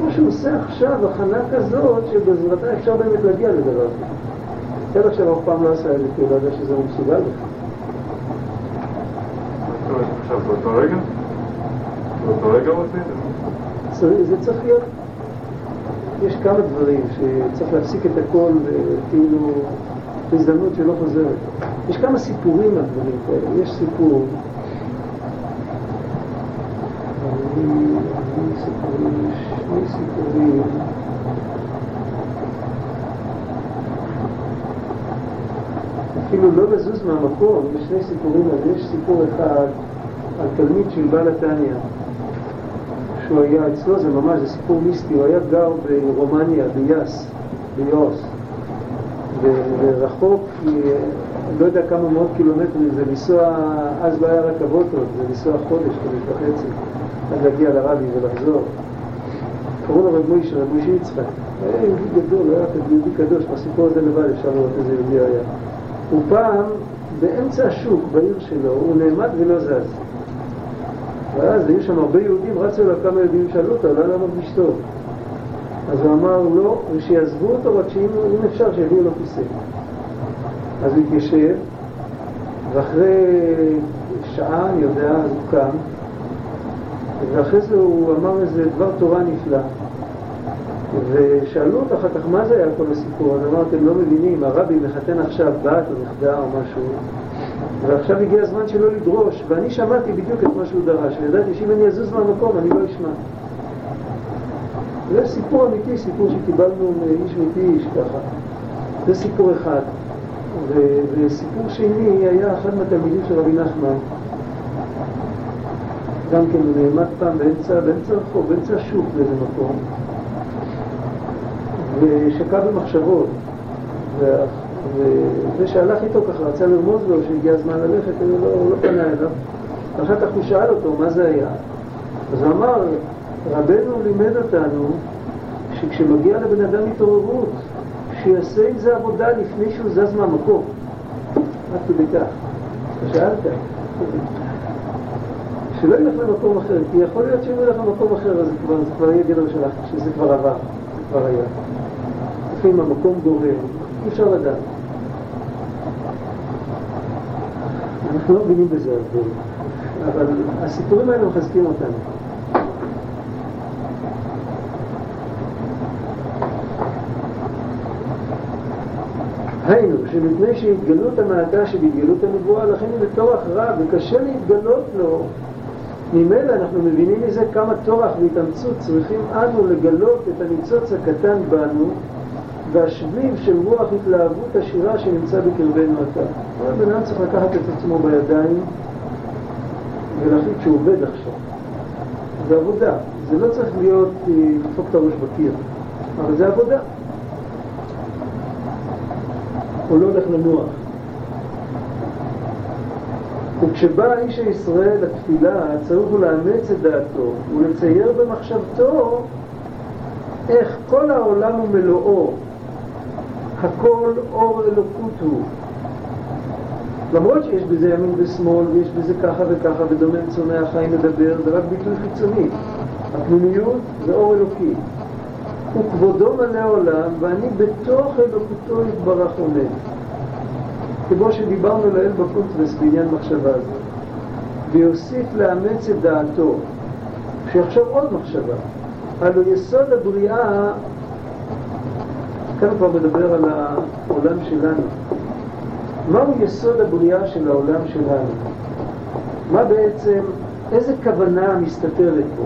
A: או שהוא עושה עכשיו הכנה כזאת שבעזרתה אפשר באמת להגיע לדבר הזה. עד עכשיו אף פעם לא עשה את זה, כי הוא לא יודע שזה לא מסוגל.
B: עכשיו, באותו רגע? באותו רגע הוא עושה את זה?
A: זה צריך להיות, יש כמה דברים שצריך להפסיק את הכל וכאילו הזדמנות שלא חוזרת. יש כמה סיפורים על דברים כאלה. יש סיפור, אני, אני סיפורים, שני סיפורים. אפילו לא לזוז מהמקום, יש שני סיפורים, אז יש סיפור אחד על תלמיד של בעל התניא. שהוא היה אצלו, זה ממש, זה סיפור מיסטי, הוא היה גר ברומניה, ביאס, ביוס, ורחוק, לא יודע כמה מאות קילומטרים, זה לנסוע, אז לא היה רכבות עוד, זה לנסוע חודש, חודש וחצי, עד להגיע לרבי ולחזור. קראו לו רב מוישה, רב מוישה יצחק. היה יהודי גדול, היה יהודי קדוש, בסיפור הזה לבד אפשר לראות איזה יהודי היה. הוא פעם, באמצע השוק, בעיר שלו, הוא נעמד ולא זז. ואז היו שם הרבה יהודים, רצו אליו כמה יהודים, שאלו אותו, לא מרגיש טוב. אז הוא אמר לא, ושיעזבו אותו, רק שאם אם אפשר שיביאו לו כיסא. אז הוא התיישב, ואחרי שעה, אני יודע, אז הוא קם, ואחרי זה הוא אמר איזה דבר תורה נפלא. ושאלו אותו אחר כך, מה זה היה כל הסיפור? אז אמרתם, לא מבינים, הרבי מחתן עכשיו בת או נכדה או משהו, ועכשיו הגיע הזמן שלו לדרוש, ואני שמעתי בדיוק את מה שהוא דרש, וידעתי שאם אני אזוז מהמקום אני לא אשמע. זה סיפור אמיתי, סיפור שקיבלנו מאיש מפי איש ככה. זה סיפור אחד. וסיפור שני היה אחד מהתלמידים של רבי נחמן. גם כן הוא נעמד פעם באמצע, באמצע הרחוב, באמצע השוק באיזה מקום, ושקע במחשבות. וזה שהלך איתו ככה, רצה לרמוז לו שהגיע הזמן ללכת, הוא לא, לא פנה אליו. ואחר כך הוא שאל אותו מה זה היה. אז הוא אמר, רבנו לימד אותנו שכשמגיע לבן אדם התעוררות, שיעשה עם זה עבודה לפני שהוא זז מהמקום. עד כדי כך. שאלת. שלא ילך למקום אחר, כי יכול להיות שאם ילך למקום אחר אז כבר, זה כבר יהיה גדר שלך, שזה כבר עבר, זה כבר היה. לפעמים המקום גורם, אי אפשר לדעת. אנחנו לא מבינים בזה הרבה, אבל הסיפורים האלה מחזקים אותנו. היינו, שמפני שהתגלות המעטה שבהתגלות הנבואה, לכן הוא בטורח רע וקשה להתגלות לו. ממילא אנחנו מבינים מזה כמה טורח והתאמצות צריכים אנו לגלות את הניצוץ הקטן בנו והשביב של רוח התלהבות עשירה שנמצא בקרבנו עתה. הבן אדם צריך לקחת את עצמו בידיים ולהחליט שהוא עובד עכשיו. זה עבודה. זה לא צריך להיות אה, לדפוק את הראש בקיר, אבל זה עבודה. הוא לא הולך לנוח. וכשבא איש הישראל לתפילה, צריך הוא לאמץ את דעתו ולצייר במחשבתו איך כל העולם הוא מלואו, הכל אור אלוקות הוא. למרות שיש בזה ימין ושמאל, ויש בזה ככה וככה, ודומה צומח חיים מדבר, זה רק ביטוי חיצוני. הפנימיות זה אור אלוקי. וכבודו מלא עולם, ואני בתוך אלוקותו יתברך עומד. כמו שדיברנו לאל בקונטרס בעניין מחשבה זו. ויוסיף לאמץ את דעתו, שיחשוב עוד מחשבה. הלוא יסוד הבריאה, כאן כבר מדבר על העולם שלנו. מהו יסוד הבריאה של העולם שלנו? מה בעצם, איזה כוונה מסתתרת פה?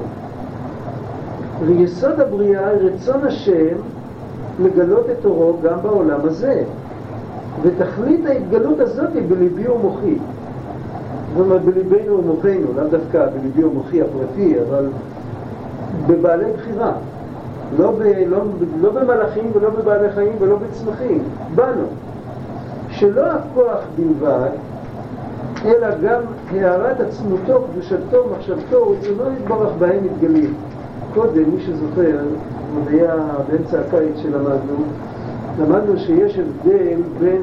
A: ויסוד הבריאה היא רצון השם לגלות את אורו גם בעולם הזה. ותכלית ההתגלות הזאת היא בליבי ומוחי. זאת אומרת, בליבנו ומוחנו, לאו דווקא בליבי ומוחי הפרטי, אבל בבעלי בחירה. לא, ב, לא, לא במלאכים ולא בבעלי חיים ולא בצמחים, בנו. שלא הכוח בלבד, אלא גם הערת עצמותו, קדושתו, מחשבתו, רצונו יתברך בהם מתגלים. קודם, מי שזוכר, עוד היה באמצע הקיץ שלמדנו, למדנו שיש הבדל בין,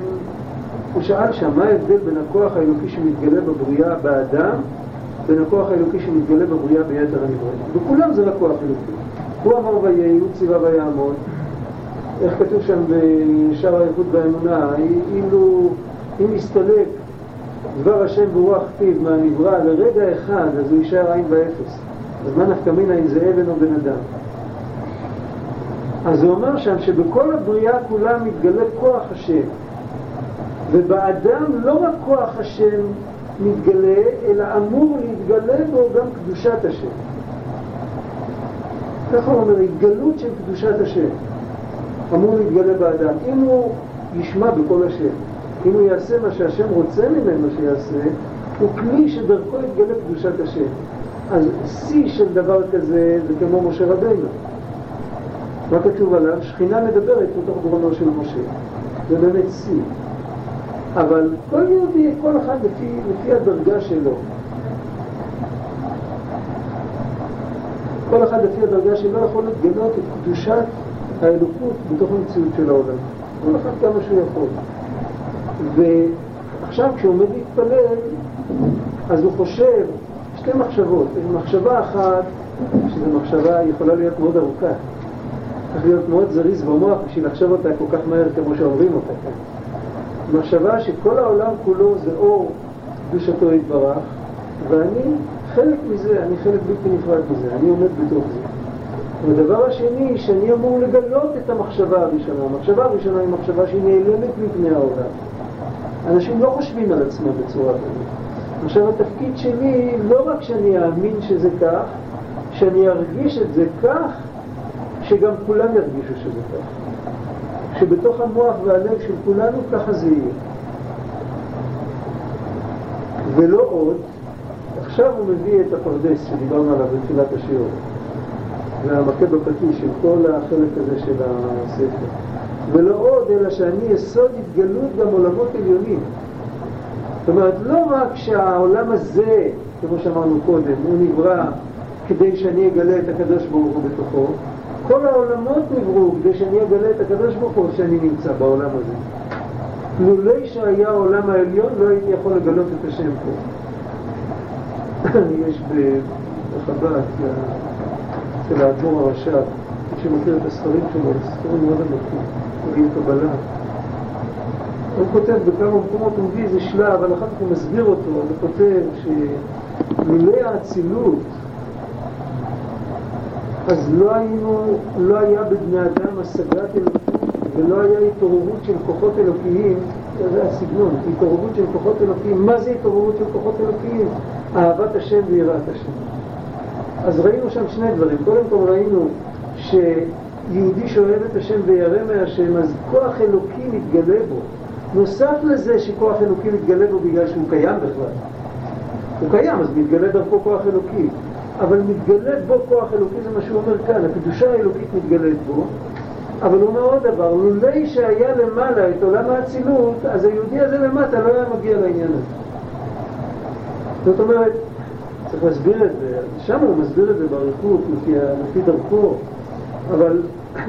A: הוא שאל שם, מה ההבדל בין הכוח האלוקי שמתגלה בבריאה באדם, בין הכוח האלוקי שמתגלה בבריאה ביתר הנבראים. בכולם זה רק כוח אלוקי. הוא אמר ויהי, הוא ציווה ויעמוד. איך כתוב שם בשער האיכות והאמונה, אילו אם יסתלק דבר השם ברוח פיו מהנברא לרגע אחד, אז הוא יישאר עין ואפס. אז מה נפקא מינה אם זה אבן או בן אדם? אז הוא אומר שם שבכל הבריאה כולה מתגלה כוח השם. ובאדם לא רק כוח השם מתגלה, אלא אמור להתגלה בו גם קדושת השם. ככה הוא אומר, התגלות של קדושת השם אמור להתגלה באדם. אם הוא ישמע בקול השם, אם הוא יעשה מה שהשם רוצה ממנו שיעשה, הוא כלי שדרכו יתגלה קדושת השם. אז שיא של דבר כזה זה כמו משה רבנו. מה כתוב עליו? שכינה מדברת בתוך גרונו של משה. זה באמת שיא. אבל כל יהודי, כל אחד לפי, לפי הדרגה שלו. כל אחד לפי הדרגה שלו יכול לגלות את קדושת האלוקות בתוך המציאות של העולם. כל אחד כמה שהוא יכול. ועכשיו כשהוא עומד להתפלל, אז הוא חושב שתי מחשבות. מחשבה אחת, שזו מחשבה יכולה להיות מאוד ארוכה. צריך להיות מאוד זריז במוח בשביל לחשוב אותה כל כך מהר כמו שאומרים אותה כאן. מחשבה שכל העולם כולו זה אור קדושתו יתברך, ואני חלק מזה, אני חלק בלתי נפרד מזה, אני עומד בתוך זה. והדבר השני, שאני אמור לגלות את המחשבה הראשונה. המחשבה הראשונה היא מחשבה שהיא נעלמת מפני העולם. אנשים לא חושבים על עצמם בצורה כזאת. עכשיו התפקיד שלי, לא רק שאני אאמין שזה כך, שאני ארגיש את זה כך, שגם כולם ירגישו שזה כך. שבתוך המוח והלב של כולנו ככה זה יהיה. ולא עוד, עכשיו הוא מביא את הפרדס שדיברנו עליו בתחילת השיעור, והמכה בפטיש של כל החלק הזה של הספר. ולא עוד, אלא שאני יסוד התגלות גם עולמות עליונים. זאת אומרת, לא רק שהעולם הזה, כמו שאמרנו קודם, הוא נברא כדי שאני אגלה את הקדוש ברוך הוא בתוכו, כל העולמות נבראו כדי שאני אגלה את הקדוש ברוך הוא שאני נמצא בעולם הזה. לולי שהיה העולם העליון לא הייתי יכול לגלות את השם פה. יש בחב"ד, אצל האדמו"ר הרש"ב, מי שמכיר את הספרים שלו, ספרים מאוד עמוקים, קוראים קבלה. הוא כותב בכמה מקומות, הוא מביא איזה שלב, אבל אחר כך הוא מסביר אותו, הוא כותב שלולי האצילות אז לא היינו, לא היה בבני אדם השגת אלוקות ולא היה התעוררות של כוחות אלוקיים, זה הסגנון, התעוררות של כוחות אלוקיים. מה זה התעוררות של כוחות אלוקיים? אהבת השם ויראת השם. אז ראינו שם שני דברים. קודם כל ראינו שיהודי שאוהב את השם וירא מהשם, אז כוח אלוקי מתגלה בו. נוסף לזה שכוח אלוקי מתגלה בו בגלל שהוא קיים בכלל. הוא קיים, אז מתגלה דרכו כוח אלוקי. אבל מתגלה בו כוח אלוקי, זה מה שהוא אומר כאן, הקדושה האלוקית מתגלית בו, אבל הוא אומר עוד דבר, לולי שהיה למעלה את עולם האצילות, אז היהודי הזה למטה לא היה מגיע לעניין הזה. זאת אומרת, צריך להסביר את זה, שם הוא מסביר את זה באריכות, לפי, לפי דרכו, אבל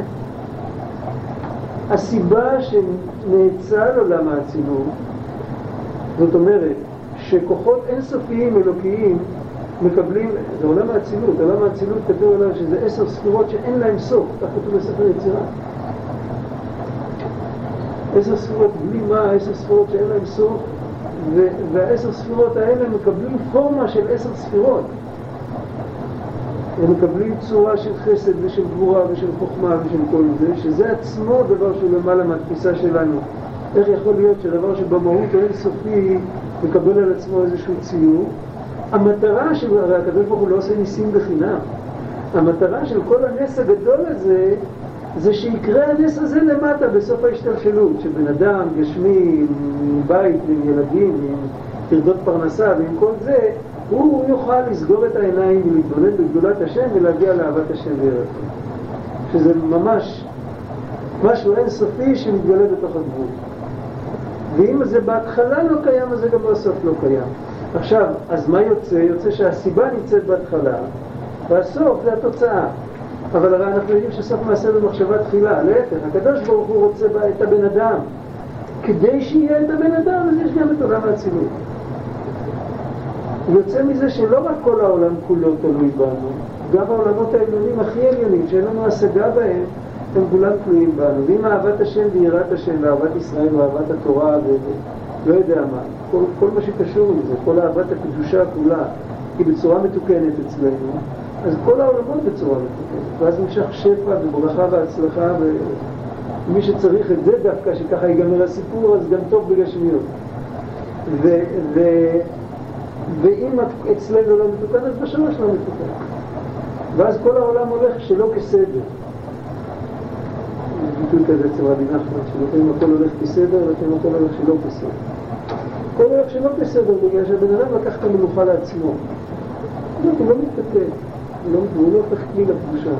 A: הסיבה שנאצל עולם האצילות, זאת אומרת, שכוחות אינסופיים אלוקיים מקבלים, זה עולם האצילות, עולם האצילות כתוב עליו שזה עשר ספירות שאין להן סוף, כך כתוב בספר יצירה. עשר ספירות בלי מה, עשר ספירות שאין להן סוף, והעשר ספירות האלה מקבלים פורמה של עשר ספירות. הם מקבלים צורה של חסד ושל גבורה ושל חוכמה ושל כל זה, שזה עצמו דבר שהוא למעלה מהתפיסה שלנו. איך יכול להיות שדבר שבמהות האינסופי מקבל על עצמו איזשהו ציור, המטרה של, הרי הקדוש ברוך הוא לא עושה ניסים בחינם. המטרה של כל הנס הגדול הזה, זה שיקרה הנס הזה למטה בסוף ההשתלשלות, שבן אדם גשמי, עם בית, עם ילדים, עם טרדות פרנסה ועם כל זה, הוא יוכל לסגור את העיניים ולהתבונן בגדולת השם ולהגיע לאהבת השם וירדו. שזה ממש משהו אינסופי שמתגלה בתוך הגבול. ואם זה בהתחלה לא קיים, אז זה גם בסוף לא קיים. עכשיו, אז מה יוצא? יוצא שהסיבה נמצאת בהתחלה, והסוף זה התוצאה. אבל הרי אנחנו יודעים שסוף מעשה במחשבה תחילה, להפך, הקדוש ברוך הוא רוצה את הבן אדם. כדי שיהיה את הבן אדם, אז יש גם את עולם האצילות. יוצא מזה שלא רק כל העולם כולו תלוי בנו, גם העולמות העליונים הכי עליונים, שאין לנו השגה בהם, הם כולם תלויים בנו. ואם אהבת השם ויראת השם ואהבת ישראל ואהבת התורה ולא יודע מה, כל, כל מה שקשור לזה, כל אהבת הקדושה כולה, היא בצורה מתוקנת אצלנו, אז כל העולמות בצורה מתוקנת. ואז נמשך שפע וברכה והצלחה, ומי שצריך את זה דווקא, שככה ייגמר הסיפור, אז גם טוב בגשמיות. ו, ו, ואם אצלנו לא מתוקן, אז בשלוש לא מתוקן. ואז כל העולם הולך שלא כסדר. ביטוי כזה אצל רבי נחמן, שלפעמים הכל הולך כסדר ולפעמים הכל הולך שלא כסדר. הכל הולך שלא בסדר בגלל שהבן אדם לקח את המנוחה לעצמו. לא, הוא לא מתפתח, הוא לא הופך כלי לקדושה.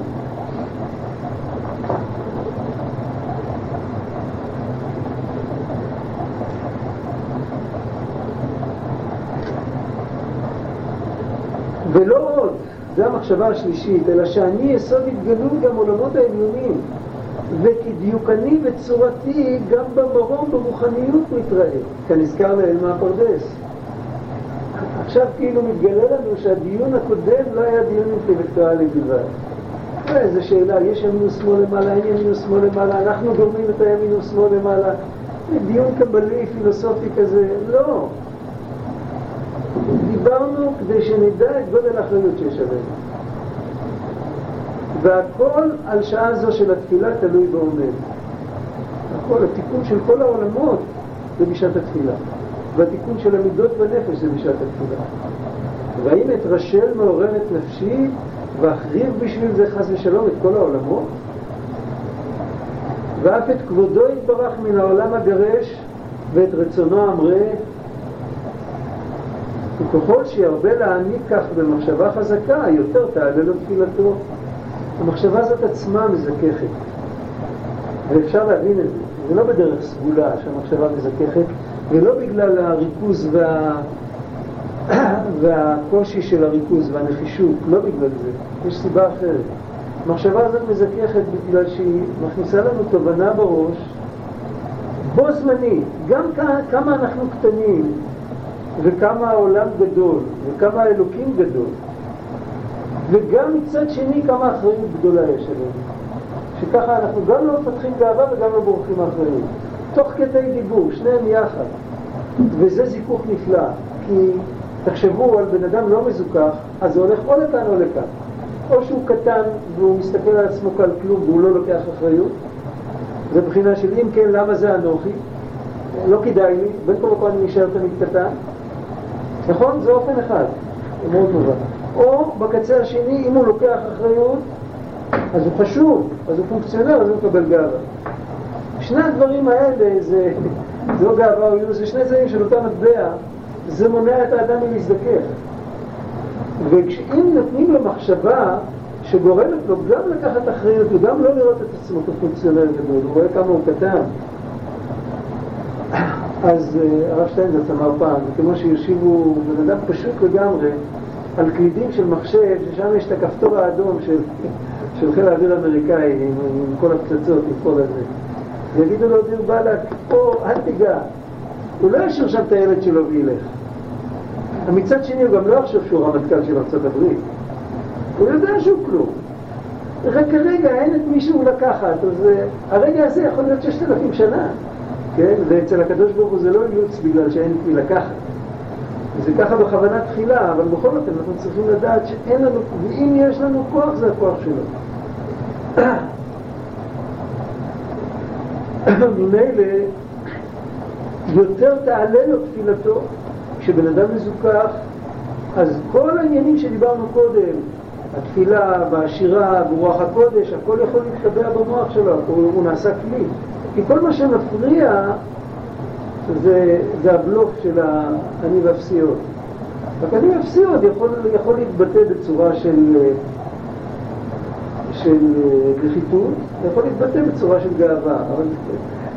A: ולא עוד, זו המחשבה השלישית, אלא שאני יסוד התגלות גם עולמות העליונים. וכדיוקני וצורתי גם במרום ברוחניות מתראה, כנזכר לעיל מהפרדס. עכשיו כאילו מתגלה לנו שהדיון הקודם לא היה דיון אינטלקטואלי בלבד. איזה שאלה, יש ימין ושמאל למעלה, אין ימין ושמאל למעלה, אנחנו גורמים את הימין ושמאל למעלה. דיון קבלי, פילוסופי כזה, לא. דיברנו כדי שנדע את גודל האחריות שיש עלינו. והכל על שעה זו של התפילה תלוי ועומד. הכל, התיקון של כל העולמות זה בשעת התפילה. והתיקון של המידות בנפש זה בשעת התפילה. והאם אתרשל מעוררת נפשי ואחריב בשביל זה חס ושלום את כל העולמות? ואף את כבודו יתברך מן העולם הגרש ואת רצונו אמרה וככל שירבה להעניק כך במחשבה חזקה, יותר תעלה לו תפילתו. המחשבה הזאת עצמה מזככת, ואפשר להבין את זה. זה לא בדרך סגולה שהמחשבה מזככת, ולא בגלל הריכוז וה... והקושי של הריכוז והנחישות, לא בגלל זה, יש סיבה אחרת. המחשבה הזאת מזככת בגלל שהיא מכניסה לנו תובנה בראש בו זמני, גם כמה אנחנו קטנים וכמה העולם גדול וכמה האלוקים גדול וגם מצד שני כמה אחריות גדולה יש עלינו שככה אנחנו גם לא מפתחים גאווה וגם לא בורחים מאחריות. תוך כדי דיבור, שניהם יחד. וזה זיכוך נפלא כי תחשבו על בן אדם לא מזוכח אז זה הולך או לכאן או לכאן. או שהוא קטן והוא מסתכל על עצמו כעל כלום והוא לא לוקח אחריות. זה בחינה של אם כן למה זה אנוכי? לא כדאי לי, בין כה וכה אני נשאר תמיד קטן. נכון? זה אופן אחד, מאוד נורא או בקצה השני, אם הוא לוקח אחריות אז הוא חשוב, אז הוא פונקציונר, אז הוא מקבל גאווה. שני הדברים האלה זה, זה לא גאווה או זה שני זרים של אותה מטבע זה מונע את האדם מלהזדכך ואם נותנים לו מחשבה שגורמת לו גם לקחת אחריות וגם לא לראות את עצמו כפונקציונר גדול, הוא רואה כמה הוא קטן אז אה, הרב שטיינזרץ אמר פעם, כמו שיושיבו בן אדם פשוט לגמרי על קלידים של מחשב, ששם יש את הכפתור האדום של, של חיל האוויר האמריקאי עם, עם כל הפצצות, עם כל הזה. ויגידו לו, דיר באלק, פה, אל תיגע. הוא לא ישאיר שם את הילד שלו וילך. מצד שני הוא גם לא יחשוב שהוא רמטכ"ל של ארצות הברית. הוא יודע שהוא כלום. רק כרגע אין את מישהו לקחת, אז uh, הרגע הזה יכול להיות ששת אלפים שנה, כן? ואצל הקדוש ברוך הוא זה לא אילוץ בגלל שאין את מי לקחת. זה ככה בכוונה תחילה, אבל בכל אופן אנחנו צריכים לדעת שאין לנו, ואם יש לנו כוח זה הכוח שלו. ממילא יותר תעלה לו תפילתו כשבן אדם מזוכח, אז כל העניינים שדיברנו קודם, התפילה והשירה ורוח הקודש, הכל יכול להתקבע במוח שלו, הוא, נעשה כלי. כי כל מה שמפריע זה, זה הבלוק של האני ואפסיות. רק אני ואפסיות יכול, יכול להתבטא בצורה של, של נחיתות, יכול להתבטא בצורה של גאווה, אבל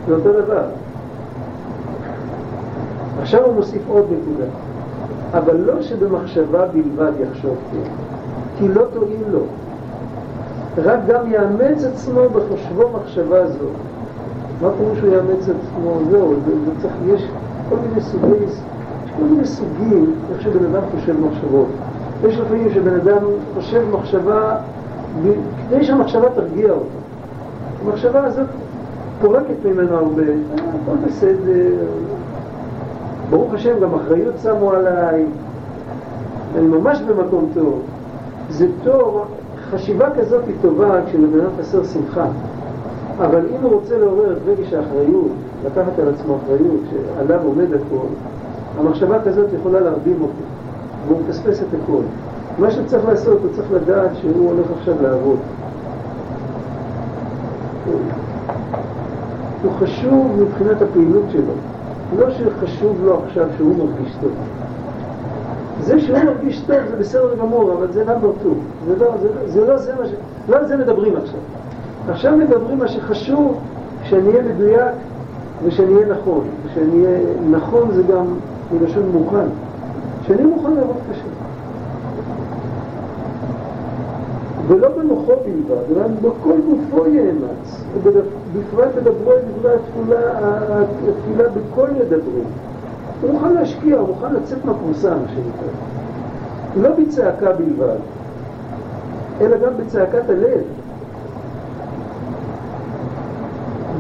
A: זה אותו דבר. עכשיו הוא מוסיף עוד נקודה, אבל לא שבמחשבה בלבד יחשוב כן, כי לא תועיל לו, רק גם יאמץ עצמו בחושבו מחשבה זו. מה פירוש שהוא יאמץ עצמו? זה, זה צריך, יש כל מיני סוגי, כל מיני סוגים איך שבן אדם חושב מחשבות. יש לפעמים שבן אדם חושב מחשבה כדי שהמחשבה תרגיע אותו. המחשבה הזאת פורקת ממנו הרבה, אה, הכל בסדר, ברוך השם, גם אחריות שמו עליי, אני ממש במקום טוב. זה טוב, חשיבה כזאת היא טובה כשלבן אדם חסר שמחה. אבל אם הוא רוצה לעורר את רגש האחריות, לקחת על עצמו אחריות שעליו עומד הכל, המחשבה כזאת יכולה להרדים אותו, והוא מפספס את הכל. מה שצריך לעשות, הוא צריך לדעת שהוא הולך עכשיו לעבוד. הוא חשוב מבחינת הפעילות שלו. לא שחשוב לו עכשיו שהוא מרגיש טוב. זה שהוא מרגיש טוב זה בסדר גמור, אבל זה נאמבר טו. זה לא זה, זה, לא זה מה ש... לא על זה מדברים עכשיו. עכשיו מדברים מה שחשוב שאני אהיה מדויק ושאני אהיה נכון. שאני אהיה נכון זה גם מלשון מוכן. שאני מוכן לעבוד קשה. ולא במוחו בלבד, אלא בכל גופו יאמץ. בפרט תדברו את דברי התפילה בכל ידברו. הוא מוכן להשקיע, הוא מוכן לצאת מהקבוצה, מה שנקרא. לא בצעקה בלבד, אלא גם בצעקת הלב.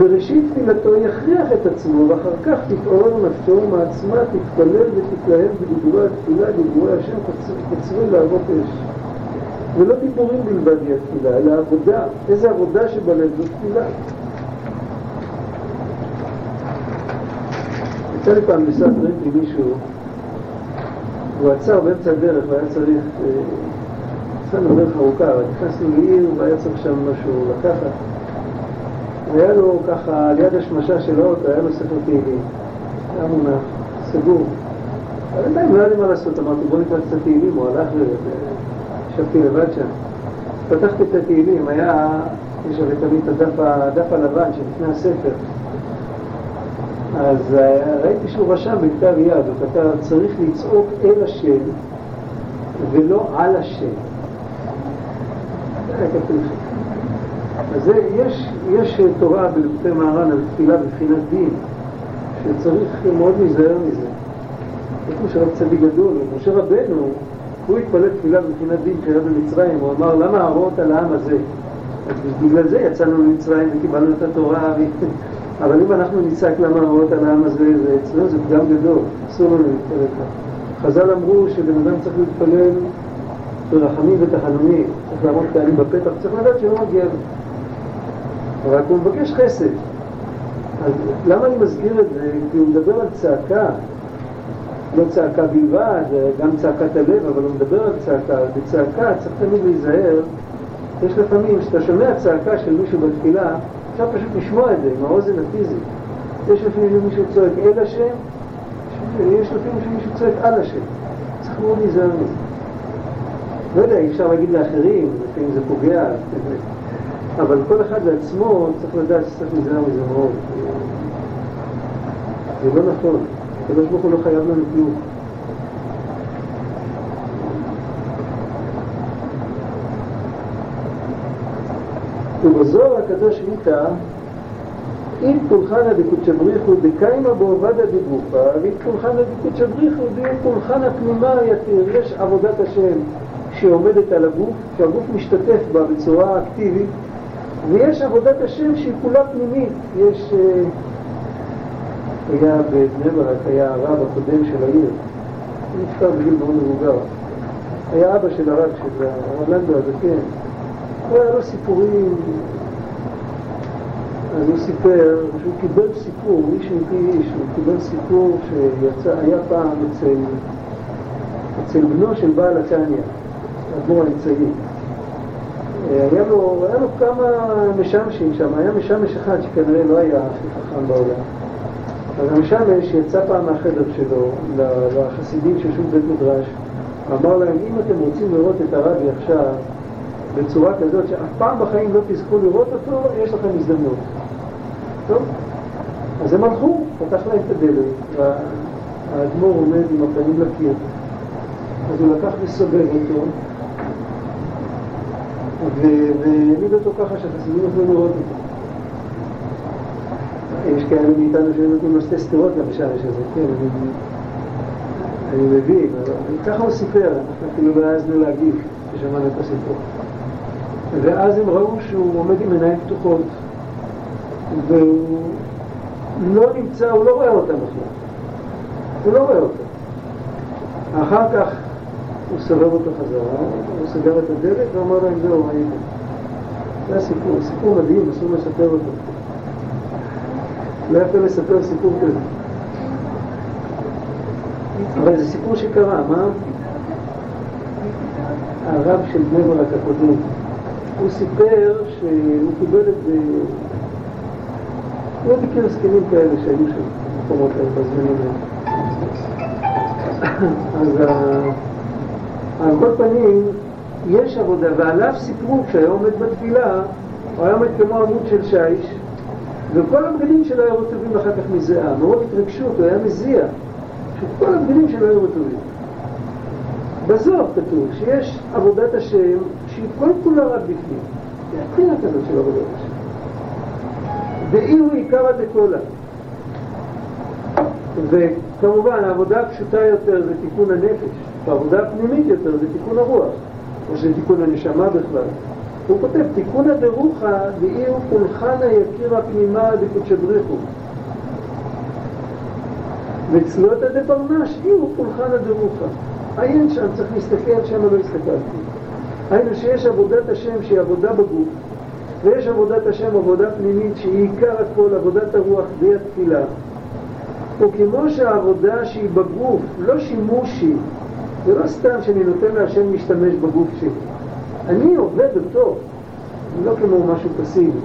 A: בראשית תפילתו יכריח את עצמו, ואחר כך תתעורר נפשו מעצמה, תתפלל ותתלהב בדיבורי התפילה, דיבורי השם, תצרי להראות אש. ולא דיבורים בלבד היא התפילה, אלא עבודה. איזה עבודה שבלב זו תפילה. יצא לי פעם לנסוע דברים עם מישהו, הוא עצר באמצע הדרך והיה צריך, נסענו דרך ארוכה, נכנסנו לעיר והיה צריך שם משהו לקחת. והיה לו ככה, ליד השמשה של האוטו, היה לו ספר תהילים. היה מונח, סגור. אבל עדיין לא היה לי מה לעשות, אמרתי בוא נקרא קצת תהילים, הוא הלך ישבתי לבד שם. פתחתי את התהילים, היה, יש הרי תמיד את הדף הלבן שלפני הספר. אז אה, ראיתי שהוא רשם בכתב יד, הוא כתב, צריך לצעוק אל השם ולא על השם. אז יש, יש תורה בלפי מהר"ן על תפילה בבחינת דין, שצריך מאוד להיזהר מזה. כמו שרב צדיק גדול, משה רבנו, הוא התפלל תפילה בבחינת דין כשהיה במצרים, הוא אמר למה הרות על העם הזה? אז בגלל זה יצאנו ממצרים וקיבלנו את התורה, אבל אם אנחנו נצעק למה הרות על העם הזה, זה אצלנו זה פגם גדול, אסור לנו להתפלל ככה. חז"ל אמרו שבן אדם צריך להתפלל ברחמים ותחנונים, צריך לעמוד פעמים בפתח, צריך לדעת שלא מגיע לו. רק הוא מבקש חסד. אז למה אני מזכיר את זה? כי הוא מדבר על צעקה, לא צעקה בלבד, גם צעקת הלב, אבל הוא מדבר על צעקה. בצעקה צריך תמיד להיזהר. יש לפעמים, כשאתה שומע צעקה של מישהו בתפילה, אפשר פשוט לשמוע את זה עם האוזן הפיזית. יש לפעמים מישהו צועק אל השם, יש לפעמים שמישהו צועק על השם. צריך מאוד להיזהר מזה. לא יודע, אי אפשר להגיד לאחרים, לפעמים זה פוגע, אבל כל אחד לעצמו צריך לדעת שצריך להיזהר מזה מאוד. זה לא נכון. הקדוש ברוך הוא לא חייב לנו כלום. ובזוהר הקדוש איתה אם פולחנא דקודשא בריחו דקיימא בעובדא דגופא ואם פולחנא דקודשא בריחו דאם פולחנא פנימה יתיר יש עבודת השם שעומדת על הגוף, שהגוף משתתף בה בצורה אקטיבית ויש עבודת השם שהיא כולה פנימית, יש... אה, היה בבני ברק, היה הרב הקודם של העיר, נפטר בגיל מאוד מבוגר. היה אבא של הרב, של הרב לנדו הזקן. הוא היה לו סיפורים, אז הוא סיפר שהוא קיבל סיפור, איש מפי איש, הוא קיבל סיפור שהיה פעם אצל, אצל בנו של בעל התניא, האדמו"ר האמצעי. היה לו, היה לו כמה משמשים שם, היה משמש אחד שכנראה לא היה הכי חכם בעולם. אז המשמש יצא פעם מהחדר שלו לחסידים שישבו בבית מדרש, אמר להם, אם אתם רוצים לראות את הרבי עכשיו בצורה כזאת שאף פעם בחיים לא תזכו לראות אותו, יש לכם הזדמנות. טוב? אז הם הלכו, פתח להם את הדלת, והאדמו"ר עומד עם הפנים לקיר. אז הוא לקח וסובב אותו, והעמיד אותו ככה שהחסידים יכולים לראות אותו. יש כאלה מאיתנו שנותנים לו שתי סתירות למשמש הזה, כן, אני, אני מבין, אבל ככה הוא סיפר, אנחנו אפילו לא העזנו להגיב כששמענו את הסיפור. ואז הם ראו שהוא עומד עם עיניים פתוחות, והוא לא נמצא, הוא לא רואה אותם בכלל. הוא לא רואה אותם. אחר כך הוא סובב אותו חזרה, הוא סגר את הדלת ואמר להם, זהו, היינו. זה הסיפור, סיפור מדהים, אסור לספר אותו. לא יפה לספר סיפור כזה. אבל זה סיפור שקרה, מה? הרב של בני ברק הקודם, הוא סיפר שהוא קיבל את זה, הוא לא מכיר זקנים כאלה שהיו שם במקומות האלה בזמנים האלה. אז על כל פנים, יש עבודה, ועליו סיפרו, כשהיה עומד בתפילה, הוא היה עומד כמו עמוד של שיש, וכל הבגדים שלו היו רטובים אחר כך מזיעה. מאוד התרגשות, הוא היה מזיע. שכל הבגדים שלו היו רטובים. בזוהר כתוב שיש עבודת השם שהיא כל כולה רק בפנים. זה הבחינה כזאת של עבודת השם. ואי הוא עיקרא דקולה. וכמובן העבודה הפשוטה יותר זה תיקון הנפש, והעבודה הפנימית יותר זה תיקון הרוח, או שזה תיקון הנשמה בכלל. הוא כותב, תיקונא דרוחא דאיר פולחנא יקירא פנימה דקודשא בריחו. וצלותא דברנש איר פולחנא דרוחא. עיין שם, צריך להסתכל, שם לא הסתכלתי. היינו שיש עבודת השם שהיא עבודה בגוף, ויש עבודת השם עבודה פנימית שהיא עיקר הכל, עבודת הרוח די התפילה. וכמו שהעבודה שהיא בגוף, לא שימושי, זה לא סתם שאני נותן להשם להשתמש בגוף שלי. אני עובד אותו, לא כמו משהו פסיבי.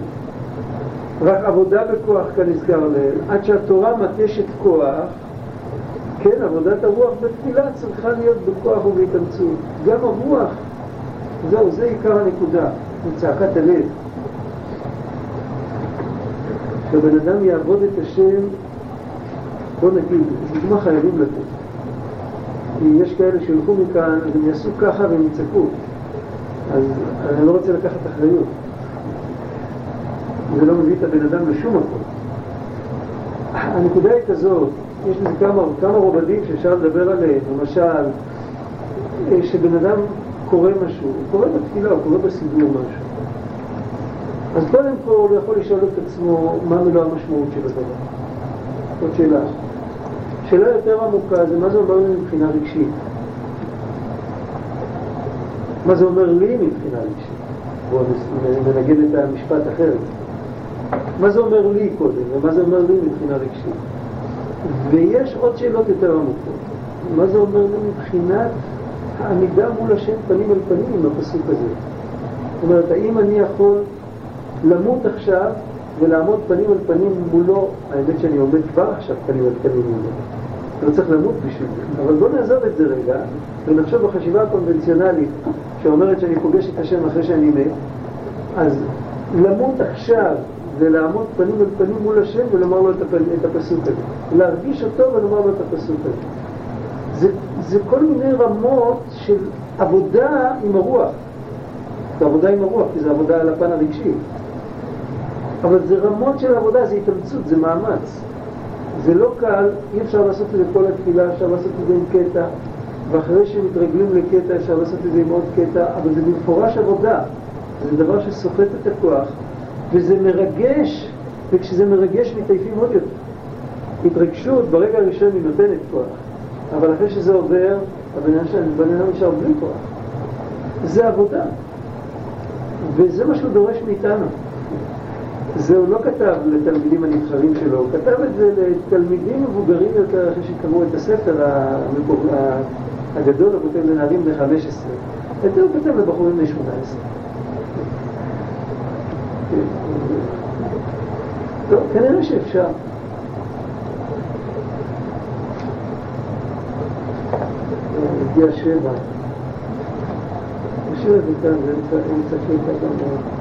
A: רק עבודה בכוח כנזכר לעיל, עד שהתורה מתשת כוח, כן, עבודת הרוח בתפילה צריכה להיות בכוח ובהתאמצות. גם הרוח, זהו, זה עיקר הנקודה, זה צעקת הלב. כשבן אדם יעבוד את השם, בוא נגיד, דוגמה חייבים לתת. כי יש כאלה שילכו מכאן, אז הם יעשו ככה והם יצעקו. אז אני לא רוצה לקחת אחריות. זה לא מביא את הבן אדם לשום מקום. הנקודה היא כזאת, יש לזה כמה, כמה רובדים שאפשר לדבר עליהם, למשל, אה, שבן אדם קורא משהו, הוא קורא בתפילה, הוא קורא בסידור משהו. אז קודם כל הוא יכול לשאול את עצמו מה מלוא המשמעות של הדבר. זאת שאלה. שאלה יותר עמוקה זה מה זה אומר לי מבחינה רגשית. מה זה אומר לי מבחינה רגשית? בואו ננגד את המשפט אחרת. מה זה אומר לי קודם, ומה זה אומר לי מבחינה רגשית? ויש עוד שאלות יותר עמוקות. מה זה אומר לי מבחינת העמידה מול השם פנים אל פנים עם הפסוק הזה? זאת אומרת, האם אני יכול למות עכשיו ולעמוד פנים אל פנים מולו, האמת שאני עומד כבר עכשיו פנים אל פנים מולו. לא צריך למות בשביל זה. אבל בואו נעזוב את זה רגע, ונחשוב בחשיבה הקונבנציונלית שאומרת שאני פוגש את השם אחרי שאני מת, אז למות עכשיו ולעמוד פנים אל פנים מול השם ולומר לו את, הפ... את הפסוק הזה. להרגיש אותו ולומר לו את הפסוק הזה. זה, זה כל מיני רמות של עבודה עם הרוח. זה עבודה עם הרוח, כי זה עבודה על הפן הרגשי. אבל זה רמות של עבודה, זה התאמצות, זה מאמץ. זה לא קל, אי אפשר לעשות את זה כל התפילה, אפשר לעשות את זה עם קטע, ואחרי שמתרגלים לקטע אפשר לעשות את זה עם עוד קטע, אבל זה במפורש עבודה. זה דבר שסוחט את הכוח, וזה מרגש, וכשזה מרגש מתעייפים עוד יותר. התרגשות ברגע הראשון היא נותנת כוח, אבל אחרי שזה עובר, הבן אדם נשאר בלי כוח. זה עבודה, וזה מה שהוא דורש מאיתנו. זה הוא לא כתב לתלמידים הנבחרים שלו, הוא כתב את זה לתלמידים מבוגרים יותר אחרי שקראו את הספר הגדול, הוא כותב לנערים בני 15. את זה הוא כותב לבחורים בני 18. לא, כנראה שאפשר. הגיע שבע. הזה כאן, זה אמצע קטע גם.